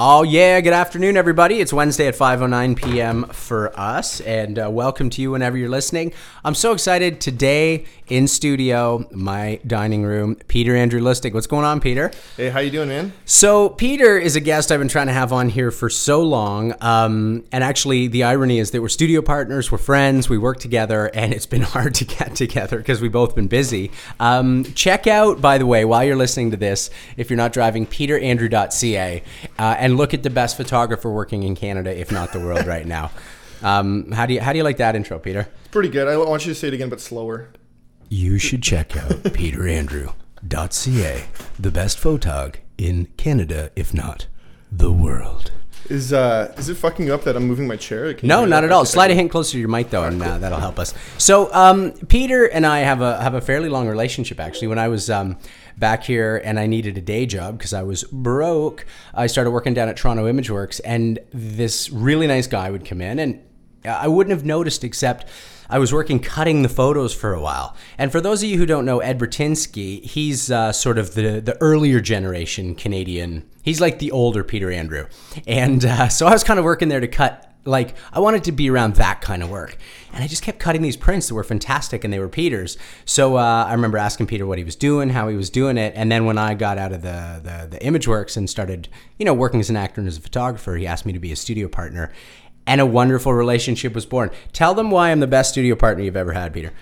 Oh yeah, good afternoon, everybody. It's Wednesday at 5:09 p.m. for us, and uh, welcome to you whenever you're listening. I'm so excited today in studio, my dining room. Peter Andrew Lustig. What's going on, Peter? Hey, how you doing, man? So Peter is a guest I've been trying to have on here for so long, um, and actually the irony is that we're studio partners, we're friends, we work together, and it's been hard to get together because we've both been busy. Um, check out, by the way, while you're listening to this, if you're not driving, peterandrew.ca. Uh, and look at the best photographer working in Canada, if not the world, right now. Um, how do you how do you like that intro, Peter? It's pretty good. I want you to say it again, but slower. You should check out peterandrew.ca, the best photog in Canada, if not the world. Is uh is it fucking up that I'm moving my chair? No, not at all. Okay. Slide a hint closer to your mic though, and uh, that'll help us. So, um, Peter and I have a have a fairly long relationship. Actually, when I was um, back here and I needed a day job because I was broke, I started working down at Toronto ImageWorks, and this really nice guy would come in, and I wouldn't have noticed except. I was working cutting the photos for a while. And for those of you who don't know Ed Burtynsky, he's uh, sort of the, the earlier generation Canadian. He's like the older Peter Andrew. And uh, so I was kind of working there to cut like I wanted to be around that kind of work, and I just kept cutting these prints that were fantastic, and they were Peter's. So uh, I remember asking Peter what he was doing, how he was doing it, and then when I got out of the, the the ImageWorks and started, you know, working as an actor and as a photographer, he asked me to be a studio partner, and a wonderful relationship was born. Tell them why I'm the best studio partner you've ever had, Peter.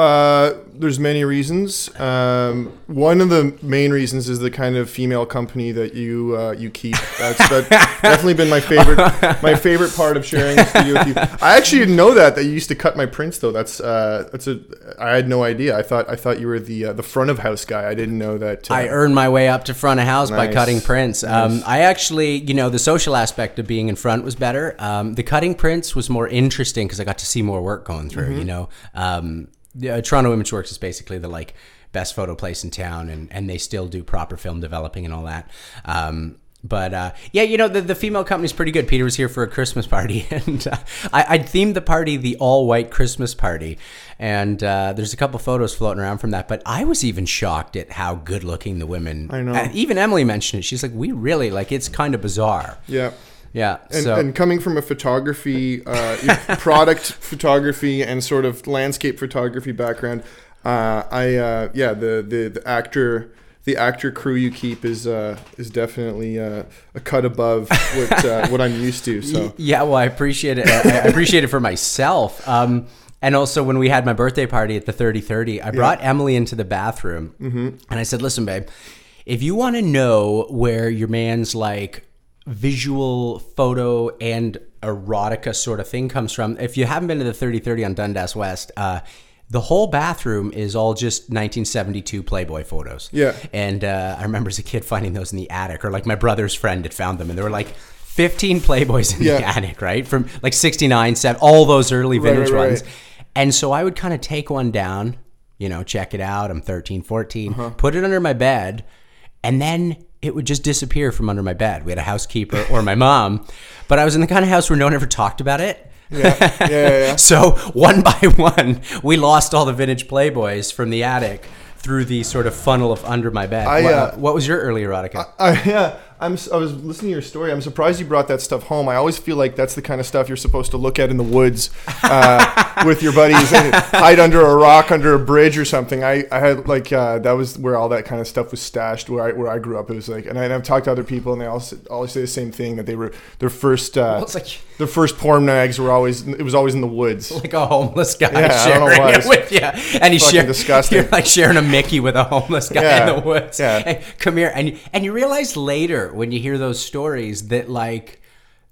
Uh, there's many reasons. Um, one of the main reasons is the kind of female company that you uh, you keep. That's that definitely been my favorite my favorite part of sharing a studio with you. I actually didn't know that that you used to cut my prints though. That's uh, that's a I had no idea. I thought I thought you were the uh, the front of house guy. I didn't know that. Uh, I earned my way up to front of house by cutting prints. Um, I actually, you know, the social aspect of being in front was better. Um, the cutting prints was more interesting because I got to see more work going through. You know, um, yeah, Toronto ImageWorks is basically the like best photo place in town, and and they still do proper film developing and all that. Um, but uh, yeah, you know the, the female company's pretty good. Peter was here for a Christmas party, and uh, I, I themed the party the all white Christmas party. And uh, there's a couple photos floating around from that. But I was even shocked at how good looking the women. I know. uh, even Emily mentioned it. She's like, we really like. It's kind of bizarre. yeah. Yeah. And, so and coming from a photography, uh, product photography, and sort of landscape photography background, uh, I uh, yeah the, the the actor the actor crew you keep is uh, is definitely uh, a cut above what uh, what I'm used to. So Yeah, well, I appreciate it. I I appreciate it for myself. Um, and also, when we had my birthday party at the 3030, I brought Emily into the bathroom and I said, Listen, babe, if you want to know where your man's like visual photo and erotica sort of thing comes from, if you haven't been to the 3030 on Dundas West, uh, the whole bathroom is all just 1972 Playboy photos. Yeah. And uh, I remember as a kid finding those in the attic, or like my brother's friend had found them, and there were like 15 Playboys in the attic, right? From like 69, 7, all those early Right, vintage right, ones. right. And so I would kind of take one down, you know, check it out. I'm 13, 14, Uh-huh. put it under my bed, and then it would just disappear from under my bed. We had a housekeeper or my mom, but I was in the kind of house where no one ever talked about it. yeah, yeah, yeah. So one by one, we lost all the vintage Playboys from the attic through the sort of funnel of under my bed. I, what, uh, what was your early erotica? I, yeah, I'm. I was listening to your story. I'm surprised you brought that stuff home. I always feel like that's the kind of stuff you're supposed to look at in the woods uh, with your buddies and hide under a rock, under a bridge or something. I, I had like uh, that was where all that kind of stuff was stashed. Where I where I grew up, it was like, and, I, I've talked to other people, and they all always say the same thing that they were their first uh, it's like- their first porn mags were always it was always in the woods. like a homeless guy Yeah, sharing don't know why. it with you, and he's sharing, disgusting. You're like sharing a Mickey with a homeless guy Yeah, in the woods. yeah. Hey, come here, and and you realize later when you hear those stories that like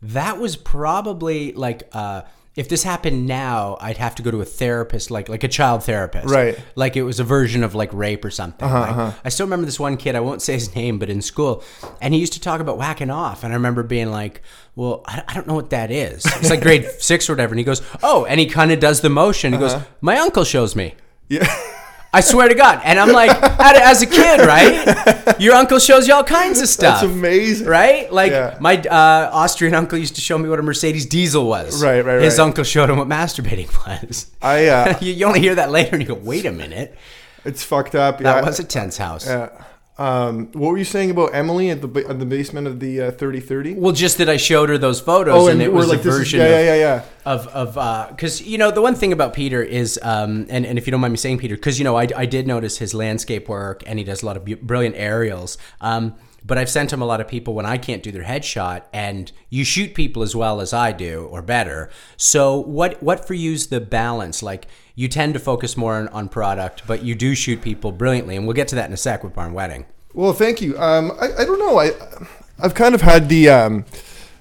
that was probably like uh, if this happened now, I'd have to go to a therapist, like like a child therapist, Right. Like it was a version of like rape or something. Uh-huh, Like, I still remember this one kid. I won't say his name, but in school, and he used to talk about whacking off, and I remember being like, "Well, I, I don't know what that is." It's like grade six or whatever, and he goes, "Oh," and he kind of does the motion. He goes, "My uncle shows me." Yeah. I swear to God. And I'm like, as a kid, right? Your uncle shows you all kinds of stuff. That's amazing. Right? Like Yeah. my uh, Austrian uncle used to show me what a Mercedes diesel was. Right, right, His right. uncle showed him what masturbating was. I uh, you, you only hear that later and you go, wait a minute. it's fucked up. That yeah. was a tense house. Yeah. Um, what were you saying about Emily at the at the basement of the uh, 3030? Well, just that I showed her those photos, Oh, and, and it was like, a this is- version yeah, of, yeah, yeah, yeah. of of because you know the one thing about Peter is um and, and if you don't mind me saying Peter because you know I, I did notice his landscape work and he does a lot of brilliant aerials um but I've sent him a lot of people when I can't do their headshot and you shoot people as well as I do or better so what what for you's the balance like you tend to focus more on, on product but you do shoot people brilliantly and we'll get to that in a sec with Barn Wedding Well, thank you. Um, I, I don't know. I I've kind of had the um,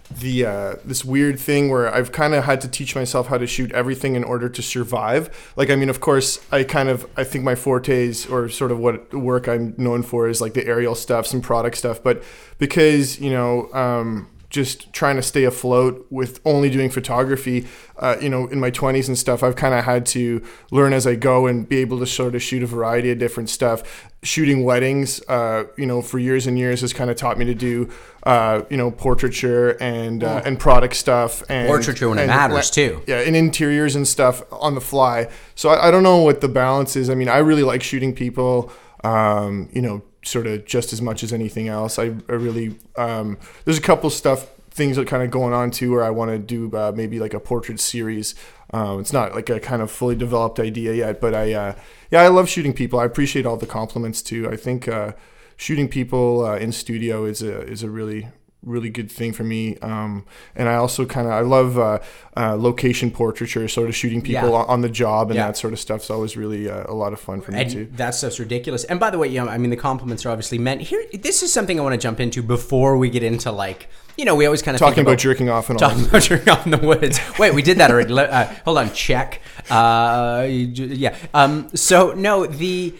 the uh, this weird thing where I've kind of had to teach myself how to shoot everything in order to survive. Like, I mean, of course, I kind of I think my fortes or sort of what work I'm known for is like the aerial stuff, some product stuff. But because you know. Um, just trying to stay afloat with only doing photography, uh, you know, in my 20s and stuff, I've kind of had to learn as I go and be able to sort of shoot a variety of different stuff. Shooting weddings, uh, you know, for years and years has kind of taught me to do, uh, you know, portraiture and uh, and product stuff and Portraiture when it and matters, too. Yeah, and interiors and stuff on the fly. So I, I don't know what the balance is. I mean, I really like shooting people. Um, you know, sort of just as much as anything else. I, I really um, there's a couple of stuff things that kind of going on too where I want to do uh, maybe like a portrait series. Um, it's not like a kind of fully developed idea yet, but I uh, yeah I love shooting people. I appreciate all the compliments too. I think uh, shooting people uh, in studio is a is a really really good thing for me. Um, and I also kind of I love uh, uh, location portraiture, sort of shooting people Yeah. on, the job and Yeah. that sort of stuff's always really uh, a lot of fun for me and too. that stuff's ridiculous. And by the way, you know, I mean, the compliments are obviously meant. Here, this is something I want to jump into before we get into like, you know, we always kind of Talking think about jerking off and all. talking about jerking off in the woods. Wait, we did that already. Uh, hold on, check. Uh, yeah. Um, so no, the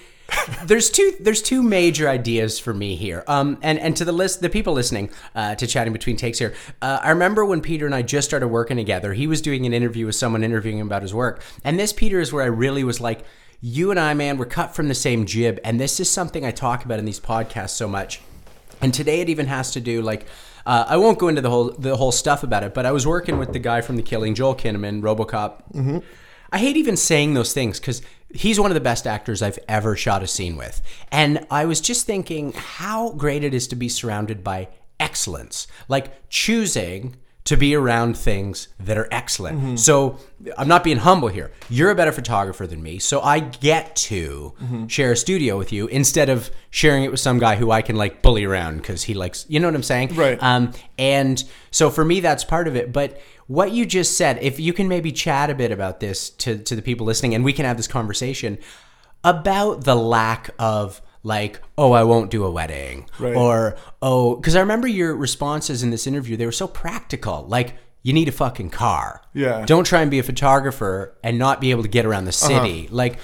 there's two there's two major ideas for me here. Um, and and to the list the people listening uh, to chatting between takes here. Uh, I remember when Peter and I just started working together. He was doing an interview with someone interviewing him about his work, and this Peter is where I really was like. You and I, man, we're cut from the same jib, and this is something I talk about in these podcasts so much. And today it even has to do like uh, I won't go into the whole the whole stuff about it, but I was working with the guy from The Killing, Joel Kinnaman, RoboCop. Mm-hmm. I hate even saying those things because he's one of the best actors I've ever shot a scene with, and I was just thinking how great it is to be surrounded by excellence, like choosing to be around things that are excellent. So I'm not being humble here. You're a better photographer than me, so I get to share a studio with you instead of sharing it with some guy who I can like bully around because he likes, you know what I'm saying? Right. Um, and so for me, that's part of it. But what you just said, if you can maybe chat a bit about this to, to the people listening, and we can have this conversation about the lack of like, oh, I won't do a wedding, Right. or oh, because I remember your responses in this interview, they were so practical. Like, you need a fucking car. Yeah. Don't try and be a photographer and not be able to get around the Uh-huh. city. Like,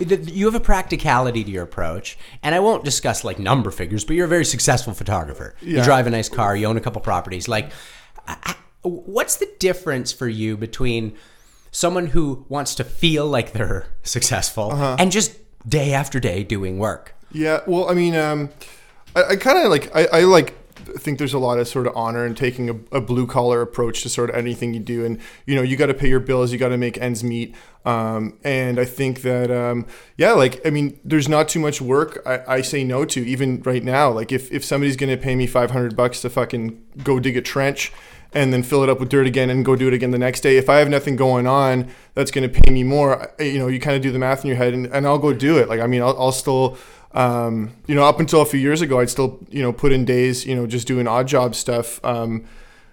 th- you have a practicality to your approach, and I won't discuss like number figures, but you're a very successful photographer. yeah. You drive a nice car, you own a couple properties. Like, what's the difference for you between someone who wants to feel like they're successful Uh-huh. and just day after day doing work? Yeah, well, I mean, um, I, I kind of like I, I like think there's a lot of sort of honor in taking a, a blue collar approach to sort of anything you do, and you know you got to pay your bills, you got to make ends meet, um, and I think that um, yeah, like I mean, there's not too much work I, I say no to even right now. Like if if somebody's gonna pay me 500 bucks to fucking go dig a trench. And then fill it up with dirt again and go do it again the next day. If I have nothing going on, that's going to pay me more. You know, you kind of do the math in your head, and, and I'll go do it. Like, I mean, I'll, I'll still um, you know, up until a few years ago, I'd still, you know, put in days, you know, just doing odd job stuff, um,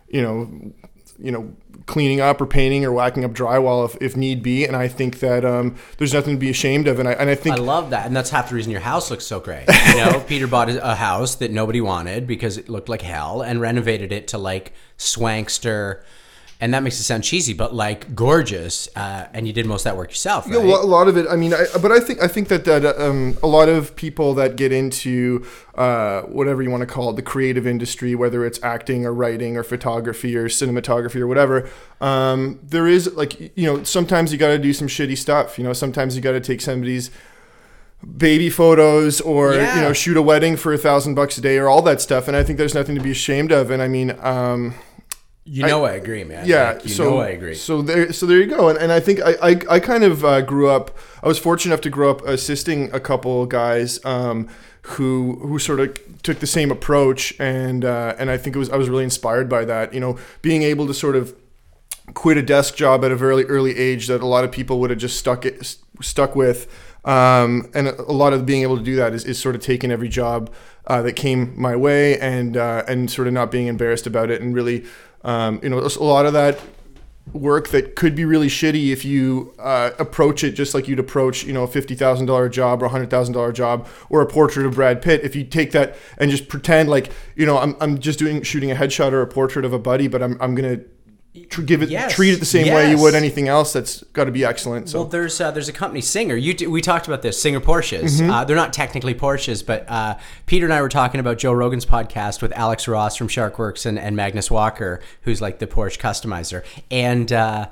you know, you know, cleaning up or painting or whacking up drywall if, if need be. And I think that um, there's nothing to be ashamed of. And I, and I think I love that, and that's half the reason your house looks so great. You know, Peter bought a house that nobody wanted because it looked like hell, and renovated it to like swankster, and that makes it sound cheesy, but like gorgeous. Uh, and you did most of that work yourself, right? a lo- a lot of it. I mean, I, but I think I think that that um, a lot of people that get into uh, whatever you want to call it, the creative industry, whether it's acting or writing or photography or cinematography or whatever, um, there is like you know sometimes you got to do some shitty stuff. You know, sometimes you got to take somebody's baby photos or Yeah. you know shoot a wedding for a thousand bucks a day or all that stuff. And I think there's nothing to be ashamed of. And I mean. Um, you know I, agree, man. yeah, Like, you so know I agree. So there, so there you go. And, and I think I, I, I kind of uh, grew up. I was fortunate enough to grow up assisting a couple guys um, who who sort of took the same approach, and uh, and I think it was I was really inspired by that. You know, being able to sort of quit a desk job at a very early age that a lot of people would have just stuck it stuck with. Um, and a lot of being able to do that is, is sort of taking every job uh, that came my way and uh, and sort of not being embarrassed about it and really um, you know a lot of that work that could be really shitty if you uh, approach it just like you'd approach you know a fifty thousand dollar job or a hundred thousand dollar job or a portrait of Brad Pitt. If you take that and just pretend like you know I'm, I'm just doing shooting a headshot or a portrait of a buddy, but I'm I'm gonna give it Yes. treat it the same way you would anything else. That's got to be excellent. So Well, there's uh, there's a company Singer. You d- we talked about this Singer Porsches. Mm-hmm. Uh, they're not technically Porsches, but uh, Peter and I were talking about Joe Rogan's podcast with Alex Ross from SharkWerks and, and Magnus Walker, who's like the Porsche customizer, and. Uh,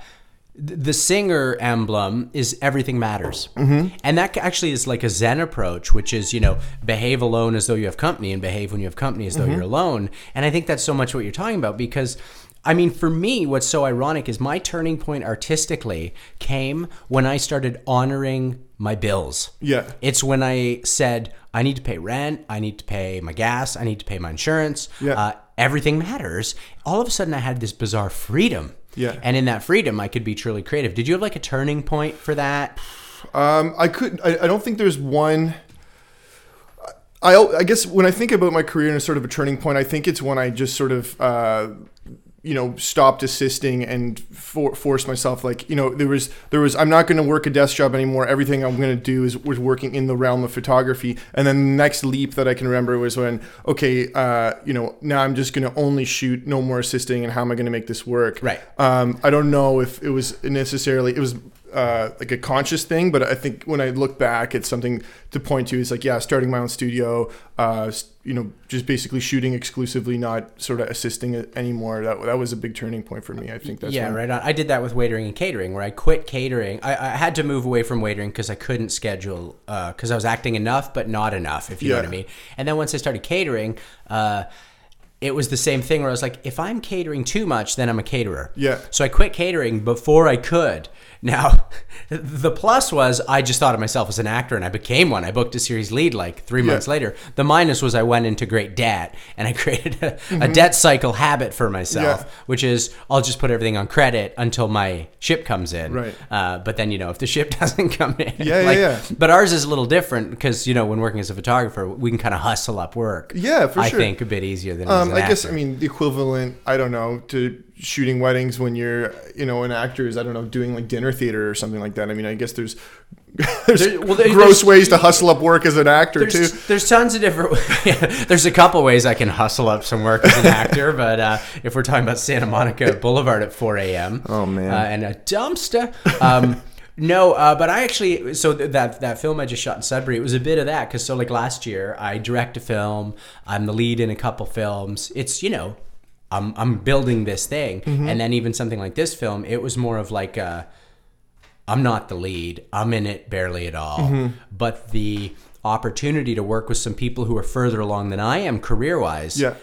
the Singer emblem is everything matters, mm-hmm. and that actually is like a Zen approach, which is you know behave alone as though you have company, and behave when you have company as though Mm-hmm. you're alone. And I think that's so much what you're talking about because I mean, for me, what's so ironic is my turning point artistically came when I started honoring my bills. Yeah. It's when I said, I need to pay rent, I need to pay my gas, I need to pay my insurance. Yeah. Uh, everything matters. All of a sudden, I had this bizarre freedom. Yeah. And in that freedom, I could be truly creative. Did you have like a turning point for that? Um, I could. I, I don't think there's one. I, I guess when I think about my career in a sort of a turning point, I think it's when I just sort of, uh, you know, stopped assisting and for, forced myself. Like, you know, there was there was I'm not going to work a desk job anymore. Everything I'm going to do is was working in the realm of photography. And then the next leap that I can remember was when, okay, uh, you know, now I'm just going to only shoot, no more assisting, and how am I going to make this work? Right. Um, I don't know if it was necessarily it was uh, like a conscious thing, but I think when I look back, it's something to point to. Is like yeah, starting my own studio, uh, you know, just basically shooting exclusively, not sort of assisting it anymore. That that was a big turning point for me. I think that's yeah, right on. I did that with waitering and catering, where I quit catering. I, I had to move away from waitering because I couldn't schedule, because I was acting enough, but not enough, if you know what I mean. And then once I started catering, uh, it was the same thing where I was like, if I'm catering too much, then I'm a caterer. Yeah. So I quit catering before I could. Now, the plus was I just thought of myself as an actor and I became one. I booked a series lead like three months later. The Mm-hmm. minus was I went into great debt and I created a, a debt cycle habit for myself, Yeah. which is I'll just put everything on credit until my ship comes in. Right. Uh, but then, you know, if the ship doesn't come in. Yeah, yeah, like, yeah. But ours is a little different because, you know, when working as a photographer, we can kind of hustle up work. Yeah, for I sure. I think a bit easier than Um, I guess actor. I mean the equivalent. I don't know to shooting weddings when you're you know an actor is I don't know doing like dinner theater or something like that. I mean I guess there's there's There- well, there- gross there's- ways to hustle up work as an actor There's, too. there's tons of different. there's a couple ways I can hustle up some work as an actor, but uh, if we're talking about Santa Monica Boulevard at 4 a.m. Oh, man. uh, and a dumpster. Um, no, uh, but I actually so th- that that film I just shot in Sudbury, it was a bit of that because so like last year I direct a film, I'm the lead in a couple films. It's you know, I'm I'm building this thing, Mm-hmm. and then even something like this film, it was more of like a. I'm not the lead. I'm in it barely at all. Mm-hmm. But the opportunity to work with some people who are further along than I am career wise. Yeah.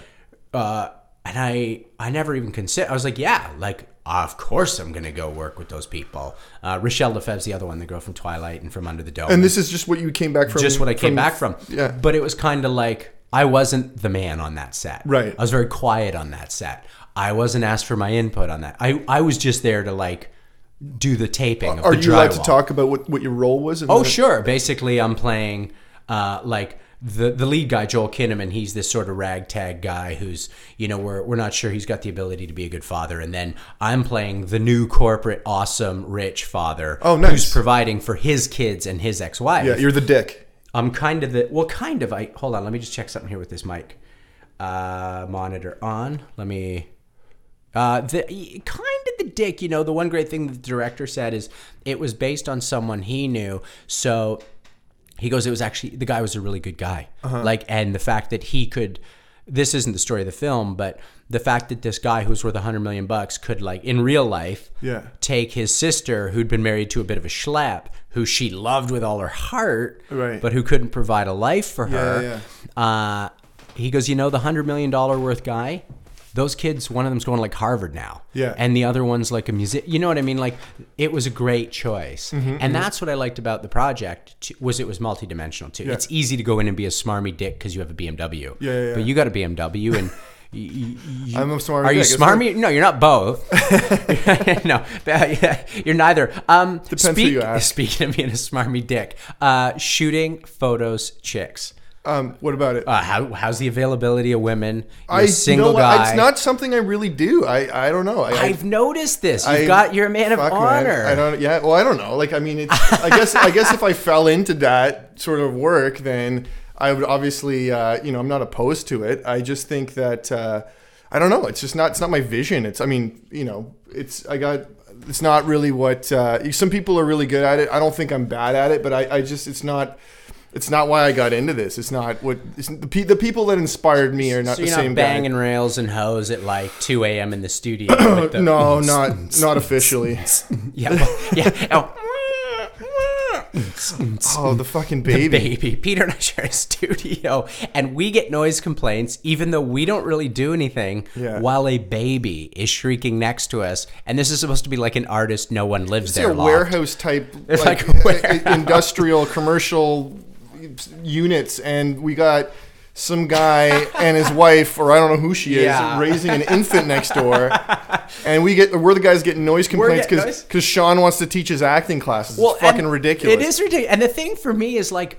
Uh, and I, I never even consider. I was like, yeah, like of course I'm gonna go work with those people. Uh, Rachelle Lefevre's the other one, the girl from Twilight and from Under the Dome. And this is just what you came back from. just what I came back from. Yeah. But it was kind of like I wasn't the man on that set. Right. I was very quiet on that set. I wasn't asked for my input on that. I, I was just there to like do the taping. Of Are the you allowed to talk about what, what your role was? in Oh, sure. Basically, I'm playing uh, like the the lead guy, Joel Kinnaman. He's this sort of ragtag guy who's you know we're we're not sure he's got the ability to be a good father. And then I'm playing the new corporate, awesome, rich father. Oh, nice. Who's providing for his kids and his ex-wife. Yeah, you're the dick. I'm kind of the well, kind of. I hold on. Let me just check something here with this mic. Uh, monitor on. Let me. Uh, the kind of the dick, you know. The one great thing the director said is it was based on someone he knew. So he goes, it was actually the guy was a really good guy. Like, and the fact that he could. This isn't the story of the film, but the fact that this guy who was worth a hundred million bucks could, like, in real life, Yeah. take his sister who'd been married to a bit of a schlep who she loved with all her heart Right. but who couldn't provide a life for her Yeah, Uh, he goes you know the hundred million dollar worth guy those kids, one of them's going to like Harvard now. Yeah. And the other one's like a music. You know what I mean? Like it was a great choice. Mm-hmm, and that's what I liked about the project t- was it was multidimensional too. It's easy to go in and be a smarmy dick because you have a BMW. Yeah, yeah, yeah. But you got a BMW and. I'm a smarmy Are you dick, smarmy? No, you're not both. no, you're neither. Um, Depends who you ask. Speaking of being a smarmy dick, uh, shooting photos, chicks. Um, what about it? Uh, how, how's the availability of women? You're I a single know guy. It's not something I really do. I I don't know. I, I've noticed this. You've I- got you're a man of fuck, man. honor. I don't. Yeah. Well, I don't know. Like, I mean, it's. I guess. I guess if I fell into that sort of work, then I would obviously. Uh, you know, I'm not opposed to it. I just think that. Uh, I don't know. It's just not. It's not my vision. It's. I mean, you know, it's. I got. It's not really what. Uh, some people are really good at it. I don't think I'm bad at it, but I. I just. It's not. It's not why I got into this. It's not what it's, the, pe- the people that inspired me are not so the you're same not guy. banging rails and hoes at like 2 a.m. in the studio. the- No, not not officially. Yeah, well, yeah. Oh. Oh, the fucking baby. baby. Peter and I share a studio, and we get noise complaints, even though we don't really do anything. Yeah. While a baby is shrieking next to us, and this is supposed to be like an artist. No one lives It's there. a loft. warehouse type, like, like a warehouse. industrial, commercial units, and we got some guy and his wife, or I don't know who she is, Yeah. raising an infant next door, and we get we're the guys getting noise complaints getting because? Sean wants to teach his acting classes. It's fucking ridiculous. It is ridiculous. And the thing for me is like,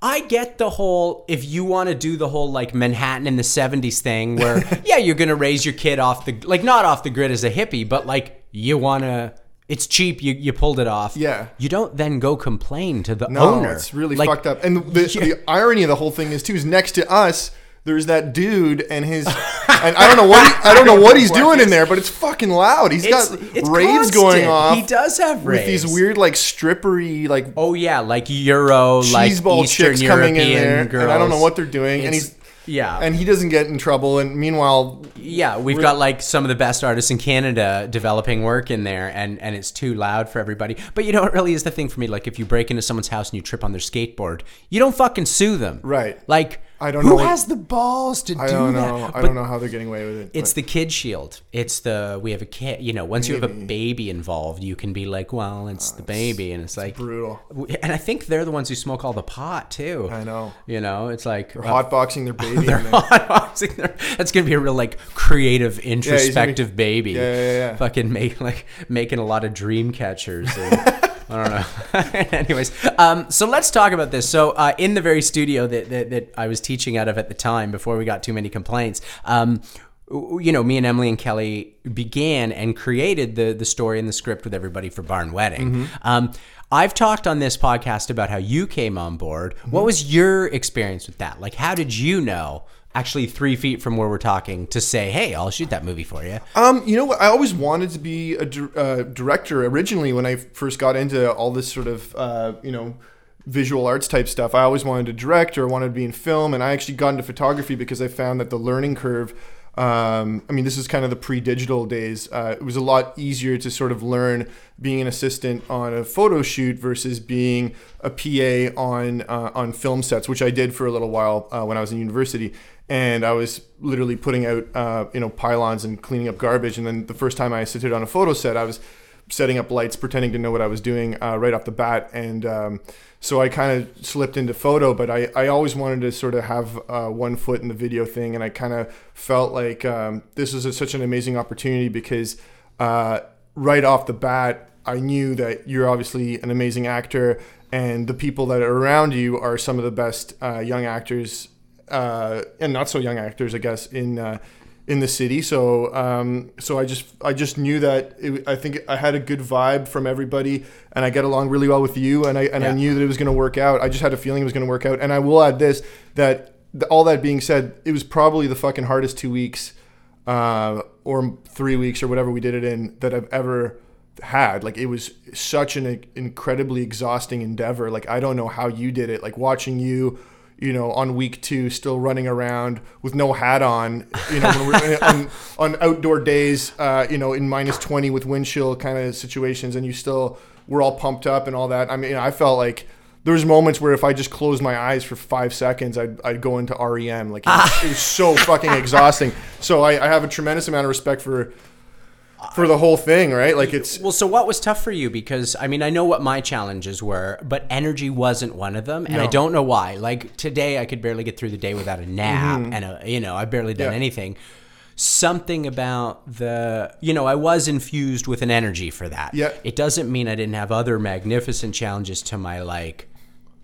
I get the whole if you want to do the whole like Manhattan in the 70s thing where yeah, you're going to raise your kid off the like not off the grid as a hippie, but like you want to it's cheap, you, you pulled it off. Yeah. You don't then go complain to the No, owner. it's really Like, fucked up. And the, Yeah. the irony of the whole thing is too is next to us. There's that dude and his, and I don't know what he, I don't know what he's doing in there, but it's fucking loud. He's It's, got it's raves constant. going off. He does have raves. with these weird like strippery like Oh yeah, like Euro, like Eastern chicks European coming in there, girls. and I don't know what they're doing. And he's yeah. and he doesn't get in trouble. And meanwhile, Yeah, we've got like some of the best artists in Canada developing work in there, and and it's too loud for everybody. But you know what really is the thing for me? Like if you break into someone's house and you trip on their skateboard, you don't fucking sue them, Right. Like I don't who know what- has the balls to I do don't that. know. I But don't know how they're getting away with it. It's but- the kid shield. It's the we have a kid. You know, once you have a baby involved, you can be like, well, it's the baby, and it's like brutal. And I think they're the ones who smoke all the pot too. I know. You know, it's like uh, hotboxing their baby. they're hotboxing their- That's gonna be a real like creative, introspective baby. Yeah, yeah, yeah. Fucking make like making a lot of dream catchers. And, I don't know. Anyways, um, so let's talk about this. So uh, in the very studio that, that that I was teaching out of at the time, before we got too many complaints. Um, you know, me and Emily and Kelly began and created the the story and the script with everybody for Barn Wedding. Um, I've talked on this podcast about how you came on board. What was your experience with that? Like, how did you know? Actually, three feet from where we're talking, to say, "Hey, I'll shoot that movie for you." Um, you know what? I always wanted to be a dir- uh, director originally when I first got into all this sort of, uh, you know, visual arts type stuff. I always wanted to direct or I wanted to be in film, and I actually got into photography because I found that the learning curve. Um, I mean, this is kind of the pre-digital days. Uh, it was a lot easier to sort of learn being an assistant on a photo shoot versus being a PA on uh, on film sets, which I did for a little while uh, when I was in university. And I was literally putting out, uh, you know, pylons and cleaning up garbage. And then the first time I assisted on a photo set, I was setting up lights, pretending to know what I was doing uh, right off the bat. And um, so I kind of slipped into photo, but I, I always wanted to sort of have uh, one foot in the video thing. And I kind of felt like um, this was a, such an amazing opportunity because uh, right off the bat, I knew that you're obviously an amazing actor, and the people that are around you are some of the best uh, young actors uh, and not so young actors, I guess, in uh, in the city. So um, so I just I just knew that it, I think I had a good vibe from everybody, and I get along really well with you, and I and I knew that it was going to work out. I just had a feeling it was going to work out, and I will add this that th- all that being said, it was probably the fucking hardest two weeks uh, or three weeks or whatever we did it in that I've ever had. Like it was such an incredibly exhausting endeavor. Like I don't know how you did it. Like watching you, you know, on week two, still running around with no hat on, you know, when we're on, on outdoor days, uh, you know, in minus twenty with wind chill kind of situations, and you still were all pumped up and all that. I mean, I felt like. there was moments where if I just closed my eyes for five seconds, I'd, I'd go into REM. Like it was, it was so fucking exhausting. So I, I have a tremendous amount of respect for for the whole thing, right? Like it's Well, so what was tough for you? Because I mean, I know what my challenges were, but energy wasn't one of them, and I don't know why. Like today, I could barely get through the day without a nap, and a, you know, I barely done Mm-hmm. Yeah. anything. Something about the, you know, I was infused with an energy for that. Yeah. It doesn't mean I didn't have other magnificent challenges to my like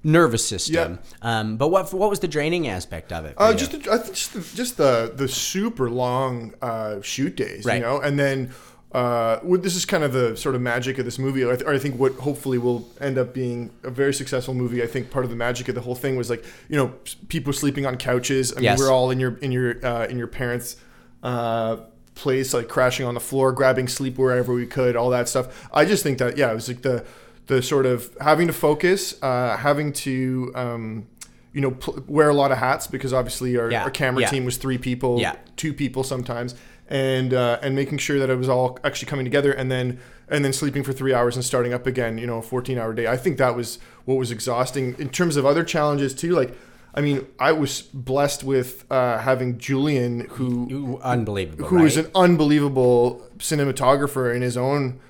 nervous system. Um, but what what was the draining aspect of it? Uh, just, the- I think just the, just the the super long uh, shoot days, Right. you know, and then uh, this is kind of the sort of magic of this movie. Or I, th- or I think what hopefully will end up being a very successful movie. I think part of the magic of the whole thing was like you know people sleeping on couches. I mean, Yes. we're all in your in your uh, in your parents. Uh, place like crashing on the floor grabbing sleep wherever we could all that stuff i just think that yeah it was like the the sort of having to focus uh having to um you know pl- wear a lot of hats because obviously our, Yeah, our camera yeah. team was three people Yeah. two people sometimes and uh, and making sure that it was all actually coming together and then and then sleeping for three hours and starting up again you know a 14 hour day i think that was what was exhausting in terms of other challenges too like i mean i was blessed with uh, having julian who unbelievable. who is right? an unbelievable cinematographer in his own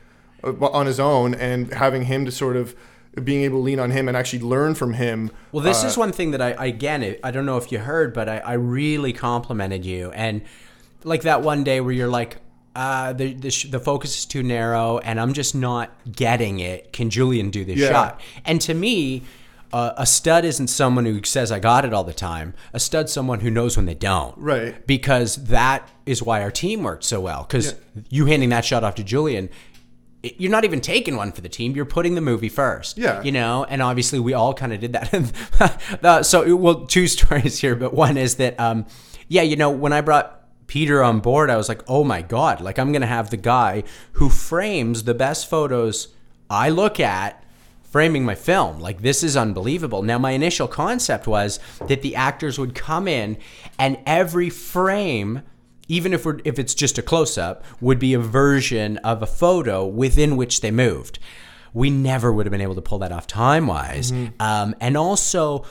on his own and having him to sort of being able to lean on him and actually learn from him Well, this is one thing that I again I don't know if you heard, but I, I really complimented you and like that one day where you're like, uh, the the, sh- the focus is too narrow and I'm just not getting it. Can Julian do this Yeah. shot? And to me. Uh, a stud isn't someone who says I got it all the time. A stud's someone who knows when they don't. Right. Because that is why our team worked so well. Because you handing that shot off to Julian, you're not even taking one for the team. You're putting the movie first. Yeah. You know, and obviously we all kind of did that. So, well, two stories here, but one is that, um, yeah, you know, when I brought Peter on board, I was like, oh my God, like I'm going to have the guy who frames the best photos I look at framing my film. Like this is unbelievable. Now my initial concept was that the actors would come in and every frame even if we're if it's just a close up would be a version of a photo within which they moved. We never would have been able to pull that off time wise. Um, and also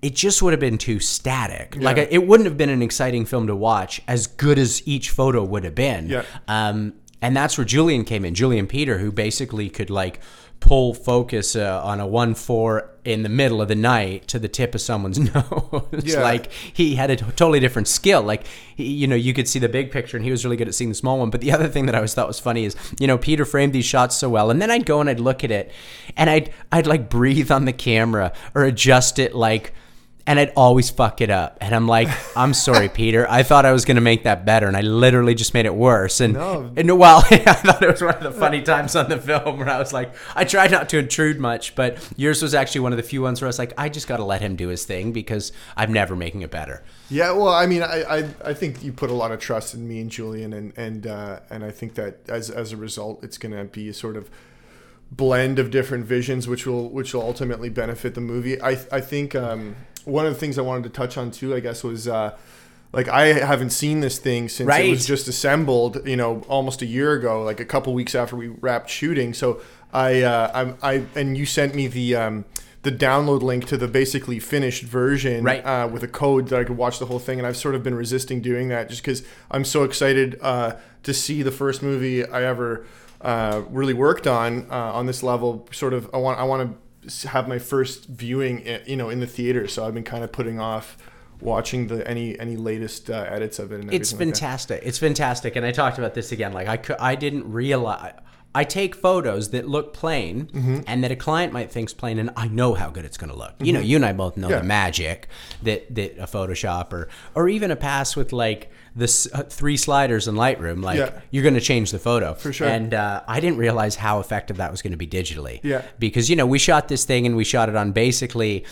it just would have been too static. Like it wouldn't have been an exciting film to watch as good as each photo would have been. Yeah. Um, and that's where Julian came in. Julian Peter, who basically could like pull focus uh, on a one four in the middle of the night to the tip of someone's nose. Yeah. like he had a totally different skill. Like he, you know, you could see the big picture, and he was really good at seeing the small one. But the other thing that I always thought was funny is, you know, Peter framed these shots so well, and then I'd go and I'd look at it, and I'd I'd like breathe on the camera or adjust it like and I'd always fuck it up. And I'm like, I'm sorry, Peter. I thought I was going to make that better, and I literally just made it worse. And, No. and well, I thought it was one of the funny times on the film where I was like, I tried not to intrude much, but yours was actually one of the few ones where I was like, I just got to let him do his thing because I'm never making it better. Yeah, well, I mean, I, I, I think you put a lot of trust in me and Julian, and and uh, and I think that as as a result, it's going to be a sort of blend of different visions, which will which will ultimately benefit the movie. I I think um, one of the things I wanted to touch on too, I guess, was. Uh, like I haven't seen this thing since it was just assembled, you know, almost a year ago, like a couple weeks after we wrapped shooting. So I, uh, I'm, I, and you sent me the, um, the download link to the basically finished version, Right. uh, with a code that I could watch the whole thing. And I've sort of been resisting doing that just because I'm so excited uh, to see the first movie I ever uh, really worked on uh, on this level. Sort of, I want I want to have my first viewing, you know, in the theater. So I've been kind of putting off watching the any any latest uh, edits of it. And It's everything like fantastic. It's fantastic, and I talked about this again. Like I, could, I didn't realize. I take photos that look plain Mm-hmm. and that a client might think's plain, and I know how good it's going to look. You know, you and I both know Yeah. the magic that that a Photoshop or or even a pass with like the s- uh, three sliders in Lightroom, like Yeah. you're going to change the photo for sure. And uh, I didn't realize how effective that was going to be digitally. Yeah. because you know we shot this thing and we shot it on basically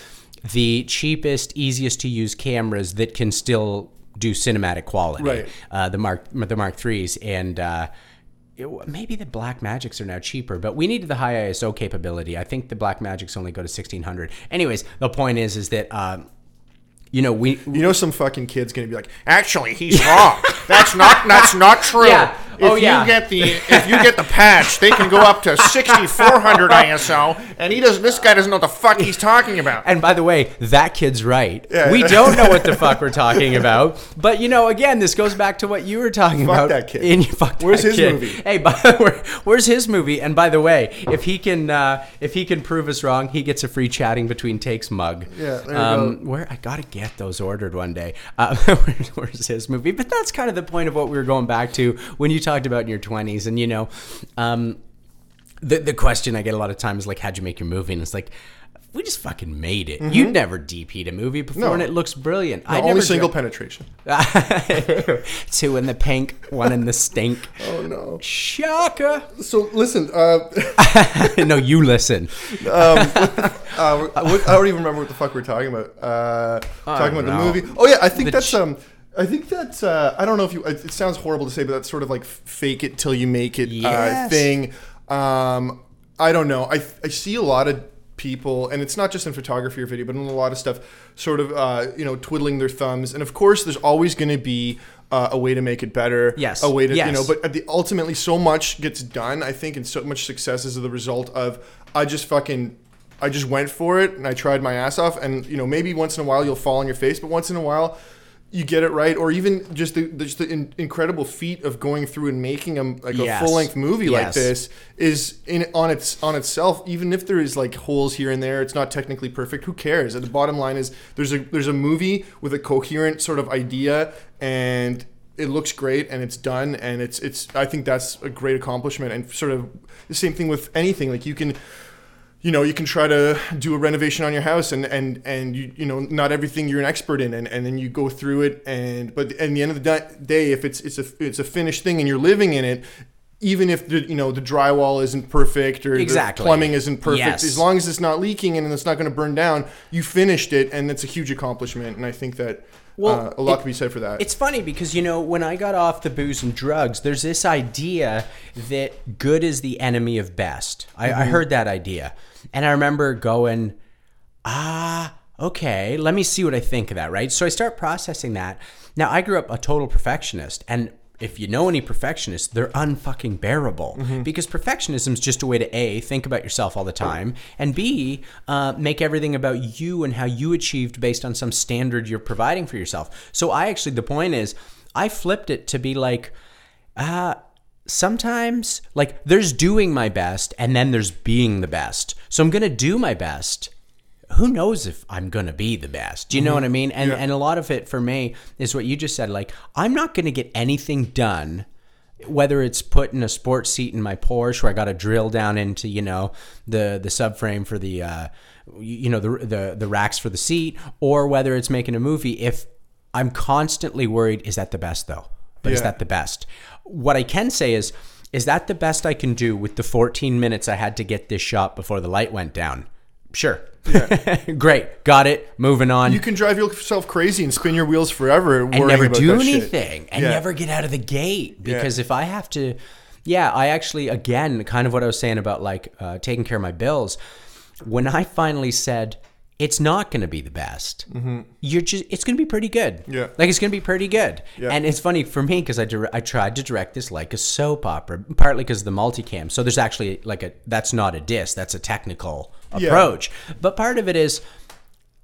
the cheapest, easiest to use cameras that can still do cinematic quality. Right. Uh, the Mark the Mark threes and. Uh, it, maybe the Blackmagics are now cheaper, but we needed the high ISO capability. I think the Blackmagics only go to sixteen hundred. Anyways, the point is, is that um, you know we You know, some fucking kid's gonna be like, "Actually, he's wrong. That's not. That's not true." yeah. Oh, if yeah. you get the if you get the patch, they can go up to 6400 ISO, and he does. This guy doesn't know what the fuck he's talking about. And by the way, that kid's right. Yeah. We don't know what the fuck we're talking about. But you know, again, this goes back to what you were talking Fuck about. that kid. In, fuck Where's his kid. movie? Hey, by, where, where's his movie? And by the way, if he can, uh, if he can prove us wrong, he gets a free chatting between takes mug. Yeah, there you um, go. Where I gotta get those ordered one day. Uh, where's, his movie? But that's kind of the point of what we were going back to when you talked about in your twenties, and you know. Um, the the question I get a lot of times is like, how'd you make your movie? And it's like, we just fucking made it. You never DP'd a movie before, Mm-hmm. No. and it looks brilliant. I only never single penetration. Two in the pink, one in the stink. Oh no. Shaka. So listen, uh, no, you listen. uh, what, I don't even remember what the fuck we're talking about. Uh, talking about know. the movie. Oh yeah, I think The that's ch- um. I think that's uh, I don't know if you. It it sounds horrible to say, but that's sort of like fake it till you make it uh, thing. Um, I don't know. I I see a lot of people, and it's not just in photography or video, but in a lot of stuff, sort of uh, you know twiddling their thumbs. And of course, there's always going to be. Uh, a way to make it better, Yes. A way to, you know, but the ultimately, so much gets done. I think, and so much success is the result of I just fucking I just went for it and I tried my ass off. And you know, maybe once in a while you'll fall on your face, but once in a while you get it right, or even just the just the in, incredible feat of going through and making a like Yes. a full length movie like this is in on its on itself. Even if there is like holes here and there, it's not technically perfect. Who cares? At the bottom line is there's a there's a movie with a coherent sort of idea and it looks great and it's done and it's it's I think that's a great accomplishment and sort of the same thing with anything like you can you know you can try to do a renovation on your house and and and you you know not everything you're an expert in and, and then you go through it and but at the end of the day if it's it's a it's a finished thing and you're living in it even if the you know the drywall isn't perfect or Exactly. the plumbing isn't perfect Yes. as long as it's not leaking and it's not going to burn down you finished it and that's a huge accomplishment and I think that Well, uh, a lot it- to be said for that It's funny because you know when I got off the booze and drugs, there's this idea that good is the enemy of best. I, I heard that idea, and I remember going, ah, okay, let me see what I think of that. Right, so I start processing that. Now I grew up a total perfectionist, and if you know any perfectionists, they're unfucking bearable because perfectionism is just a way to a think about yourself all the time, and b uh, make everything about you and how you achieved based on some standard you're providing for yourself. So I actually, the point is, I flipped it to be like, uh, sometimes like there's doing my best and then there's being the best. So I'm gonna do my best who knows if I'm gonna be the best? Do you know what I mean? And and a lot of it for me is what you just said. Like I'm not gonna get anything done, whether it's putting a sports seat in my Porsche where I got to drill down into you know the the subframe for the uh, you know the the the racks for the seat, or whether it's making a movie. If I'm constantly worried, is that the best though? But is that the best? What I can say is. Is that the best I can do with the 14 minutes I had to get this shot before the light went down? Sure. Great. Got it. Moving on. you can drive yourself crazy and spin your wheels forever and never do that shit. anything and Yeah. never get out of the gate because if I have to, yeah, I actually again kind of what I was saying about like uh, taking care of my bills. When I finally said it's not going to be the best, you're just it's going to be pretty good. Mm-hmm. Yeah. like it's going to be pretty good. Yeah. And it's funny for me because I dir- I tried to direct this like a soap opera, partly because of the multicam. So there's actually like a that's not a diss, that's a technical approach. Yeah. approach. But part of it is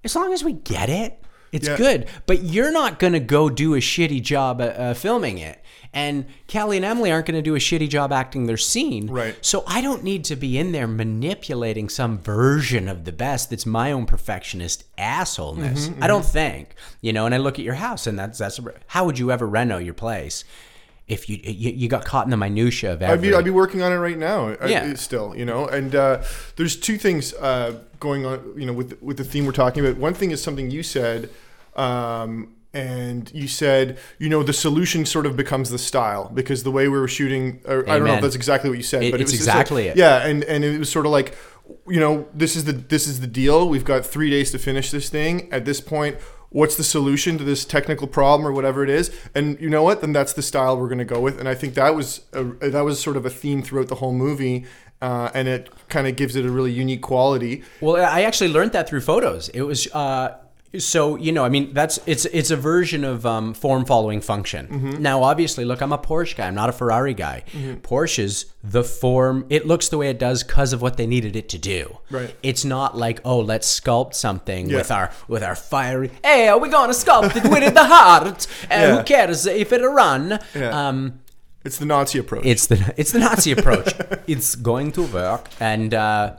as long as we get it, it's Yeah. good. But you're not going to go do a shitty job uh, uh, filming it. And Kelly and Emily aren't going to do a shitty job acting their scene. Right. So I don't need to be in there manipulating some version of the best that's my own perfectionist assholeness. Mm-hmm, I don't think. You know, and I look at your house and that's that's how would you ever reno your place if you you, you got caught in the minutia of I'd be, I'd be working on it right now. I- Yeah. still, you know. And uh, there's two things uh, going on, you know, with with the theme we're talking about. One thing is something you said, um, and you said, you know, the solution sort of becomes the style because the way we were shooting. Or, I don't know if that's exactly what you said, It- but it's it was exactly like, it. Yeah, and and it was sort of like, you know, this is the this is the deal. We've got three days to finish this thing. At this point. What's the solution to this technical problem or whatever it is? And you know what? Then that's the style we're going to go with. And I think that was a, that was sort of a theme throughout the whole movie, uh, and it kind of gives it a really unique quality. Well, I actually learned that through photos. It was uh, so you know, I mean, that's it's it's a version of um, form following function. Mm-hmm. Now, obviously, look, I'm a Porsche guy. I'm not a Ferrari guy. Mm-hmm. Porsche's the form. It looks the way it does because of what they needed it to do. Right. It's not like oh, let's sculpt something Yeah. with our with our fiery. Hey, are we gonna sculpt it with the heart? Uh, Yeah. Who cares if it run? Yeah. Um, It's the Nazi approach. it's the it's the Nazi approach. it's going to work, and uh,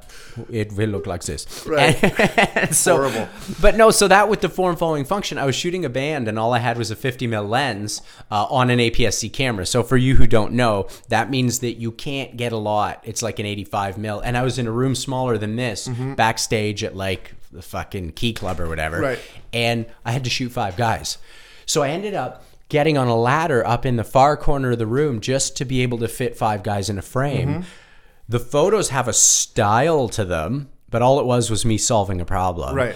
it will look like this. Right. And so, Horrible. But no, so that with the form following function, I was shooting a band, and all I had was a 50 mil lens uh, on an APS-C camera. So for you who don't know, that means that you can't get a lot. It's like an 85 mil, and I was in a room smaller than this, backstage at like the fucking Key Club or whatever, Right. and I had to shoot five guys. So I ended up getting on a ladder up in the far corner of the room just to be able to fit five guys in a frame. Mm-hmm. The photos have a style to them, but all it was was me solving a problem. Right.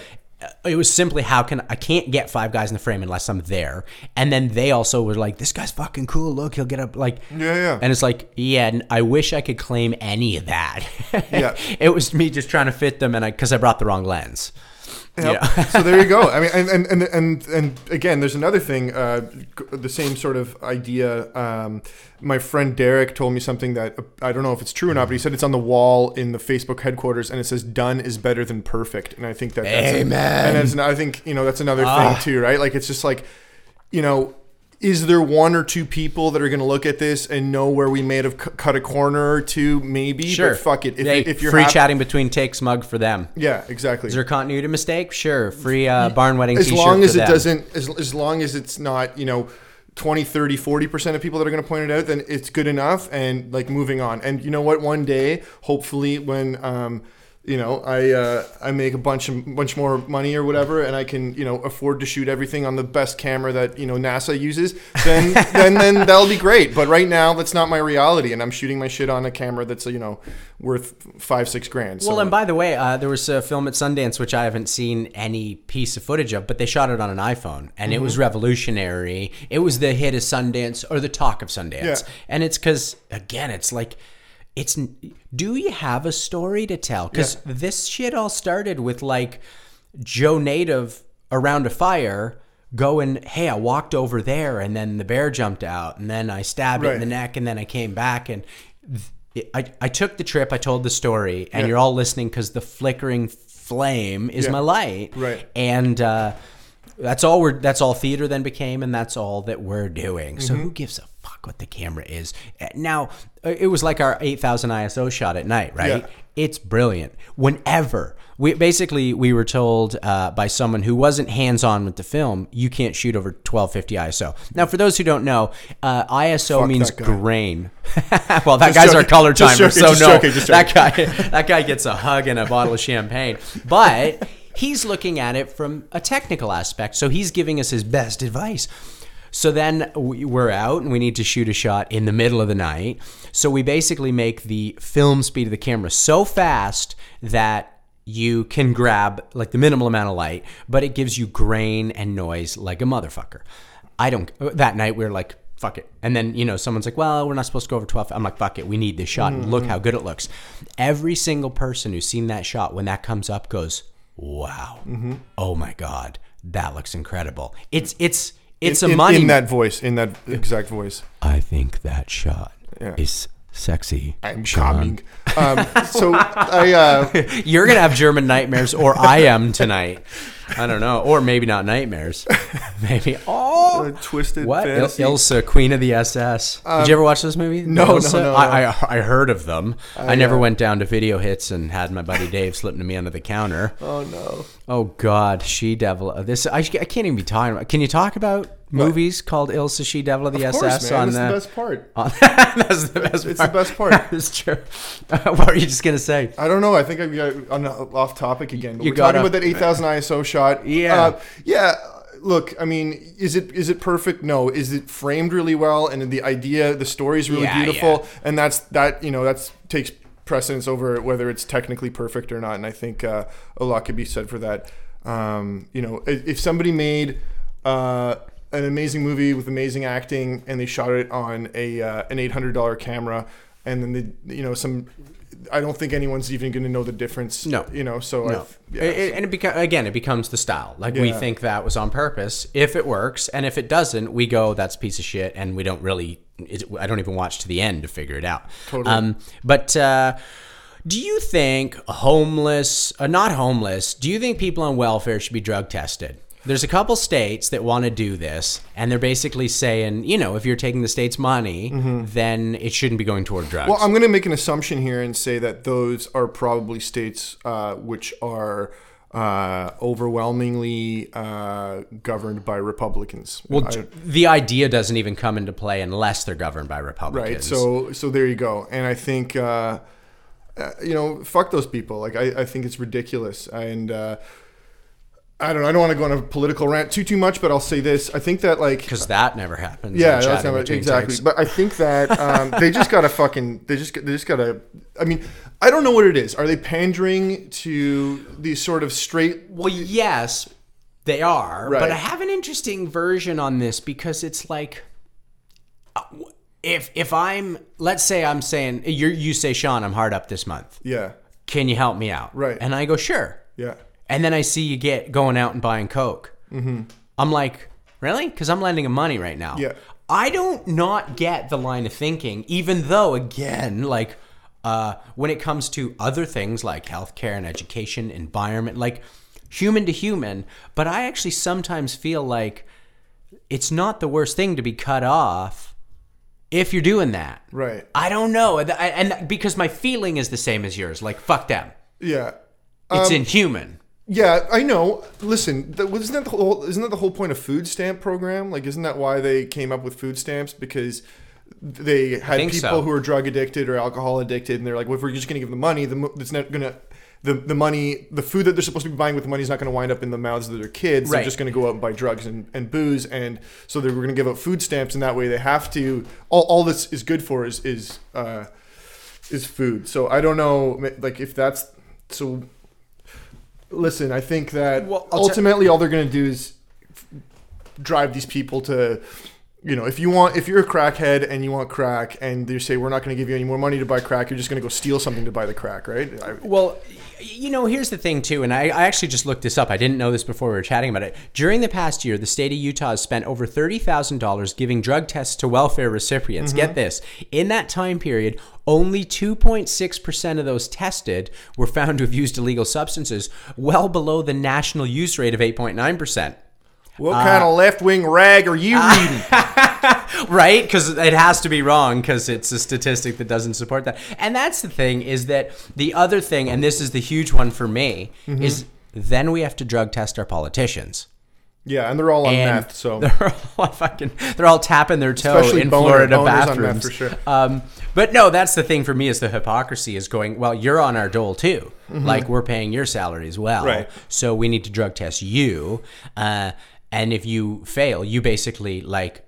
It was simply how can I can't get five guys in the frame unless I'm there. And then they also were like, "This guy's fucking cool. Look, he'll get up." Like, Yeah, yeah. And it's like, yeah, I wish I could claim any of that. Yeah. it was me just trying to fit them, and I because I brought the wrong lens. Yep. Yeah. so there you go. I mean, and and and and, and again, there's another thing. Uh, the same sort of idea. Um, my friend Derek told me something that uh, I don't know if it's true or not, but he said it's on the wall in the Facebook headquarters, and it says "Done is better than perfect." And I think that that's Amen. and that's, I think you know that's another Ah. thing too, right? Like it's just like, you know. Is there one or two people that are going to look at this and know where we may have cu- cut a corner or two? Maybe, Sure. but fuck it. If, Hey, if you're free hap- chatting between takes mug for them. yeah, exactly. Is there a continuity mistake? Sure. Free uh, barn wedding as long as it them. doesn't as, as long as it's not you know 20 30 40% of people that are going to point it out then it's good enough and like moving on and you know what one day hopefully when um you know i uh, i make a bunch of bunch more money or whatever and i can you know afford to shoot everything on the best camera that you know nasa uses then then then that'll be great but right now that's not my reality and i'm shooting my shit on a camera that's you know worth five six grand so Well, and by the way, uh, there was a film at Sundance which I haven't seen any piece of footage of, but they shot it on an iPhone, and it was Mm-hmm. revolutionary. It was the hit of Sundance or the talk of Sundance, Yeah. and it's because again, it's like. It's do you have a story to tell? Because Yeah. this shit all started with like Joe Native around a fire going, Hey, I walked over there and then the bear jumped out and then I stabbed it in the neck and then I came back and th- I, I took the trip, I told the story, and Yeah. you're all listening because the flickering flame is Yeah. my light. Right. And uh, that's all we're that's all theater then became and that's all that we're doing. So Mm-hmm. who gives a fuck what the camera is? Uh, Now, uh, it was like our 8000 ISO shot at night, right? Yeah. It's brilliant. Whenever we basically we were told uh, by someone who wasn't hands on with the film, you can't shoot over 1250 ISO. Now, for those who don't know, uh, ISO Fuck means grain. well, that Just guy's our color timer, joking, so no, joking, just that guy that guy gets a hug and a bottle of champagne. But he's looking at it from a technical aspect, so he's giving us his best advice. So then we- we're out and we need to shoot a shot in the middle of the night. So we basically make the film speed of the camera so fast that you can grab like the minimal amount of light, but it gives you grain and noise like a motherfucker. I don't. That night we are like, fuck it. And then, you know, someone's like, well, we're not supposed to go over 12. I'm like, fuck it. We need this shot. And look how good it looks. Every single person who's seen that shot, when that comes up, goes, wow. Mm-hmm. Oh my God. That looks incredible. It's, it's, it's in, a in- money. in that voice in that exact voice I think that shot Yeah. is sexy. i'm Sean. coming um, so i uh You're going to have German nightmares, or I am tonight. I don't know. Or maybe not nightmares. maybe. Oh. a twisted What Il- fantasy. Ilsa, Queen of the SS? Did you ever watch this movie? no, no, Ilsa? no, I, I I heard of them. I, never uh, went down to video hits and had my buddy Dave slip to me under the counter. oh no Oh God, She Devil. uh, This I, I can't even be talking about. Can you talk about movies called Ilsa, She Devil of the of SS course man on that's the? the best part on- that's the best. It's the part. best part. That is true. what are you just gonna say? I don't know. I think I got on off topic again. But You we're talking gotta- about that 8000 ISO shot. Yeah. Uh, yeah. Look, I mean, is it is it perfect? No. Is it framed really well? And the idea, the story is really Yeah, beautiful. yeah. And that's that. You know, that's takes precedence over whether it's technically perfect or not. And I think uh, a lot could be said for that. Um, you know, if, if somebody made uh, an amazing movie with amazing acting and they shot it on a uh, an eight hundred dollar camera, and then they, you know, some I don't think anyone's even going to know the difference. No. you know. So No. Yeah, It- it- and it beca- again, it becomes the style. Like we think that was on purpose. If it works, and if it doesn't, we go, "That's a piece of shit," and we don't really. It, I don't even watch to the end to figure it out. Totally. Um, but uh, do you think homeless, uh, not homeless? Do you think people on welfare should be drug tested? There's a couple states that want to do this, and they're basically saying, you know, if you're taking the state's money, then it shouldn't be going toward drugs. Mm-hmm. Well, I'm going to make an assumption here and say that those are probably states uh, which are uh, overwhelmingly uh, governed by Republicans. well, I- the idea doesn't even come into play unless they're governed by Republicans. right. So, so there you go. And I think, uh, uh, you know, fuck those people. Like, I, I think it's ridiculous. And uh, I don't know. I don't want to go on a political rant too too much, but I'll say this. I think that like because that never happens. Yeah, that's between exactly. But I think that um, they just gotta fucking. They just they just gotta. I mean, I don't know what it is. Are they pandering to these sort of straight? well, yes, they are. Right. But I have an interesting version on this because it's like, uh, if if I'm, let's say I'm saying you you say Sean, I'm hard up this month. Yeah, Can you help me out? Right. And I go sure. yeah, And then I see you get going out and buying Coke. Mm-hmm. I'm like, really? Because I'm lending him money right now. Yeah. I don't not get the line of thinking, even though, again, like uh, when it comes to other things like healthcare and education, environment, like human to human, but I actually sometimes feel like it's not the worst thing to be cut off if you're doing that. right. I don't know. And, and because my feeling is the same as yours. Like, fuck them. Yeah, It's Um, inhuman. Yeah. I know. Listen, that, isn't that the whole? Isn't that the whole point of food stamp program? Like, isn't that why they came up with food stamps? Because they had people so. who are drug addicted or alcohol addicted, and they're like, well, if we're just going to give them the money, the it's not going to. The, the money, the food that they're supposed to be buying with the money is not going to wind up in the mouths of their kids. Right. They're just going to go out and buy drugs and, and booze. And so they were going to give out food stamps, and that way they have to. All, all this is good for is is uh, is food. So I don't know, like if that's so. Listen, I think that Well, ultimately all they're going to do is f- drive these people to you know if you want if you're a crackhead and you want crack and they say we're not going to give you any more money to buy crack you're just going to go steal something to buy the crack right I, Well, you know, here's the thing too, and I, I actually just looked this up. I didn't know this before we were chatting about it. During the past year, the state of Utah has spent over thirty thousand dollars giving drug tests to welfare recipients. Mm-hmm. Get this: in that time period, only two point six percent of those tested were found to have used illegal substances, well below the national use rate of eight point nine percent. What Uh, kind of left-wing rag are you reading? Right? Because it has to be wrong because it's a statistic that doesn't support that. And that's the thing is that the other thing and this is the huge one for me Mm-hmm. is then we have to drug test our politicians. Yeah and they're all on and meth so. they're all fucking they're all tapping their toe Especially in boner- Florida boners on meth bathrooms. for sure. um, but no that's the thing for me is the hypocrisy is going well you're on our dole too. Like we're paying your salary as well. Mm-hmm. Right. so we need to drug test you. Uh, and if you fail you basically like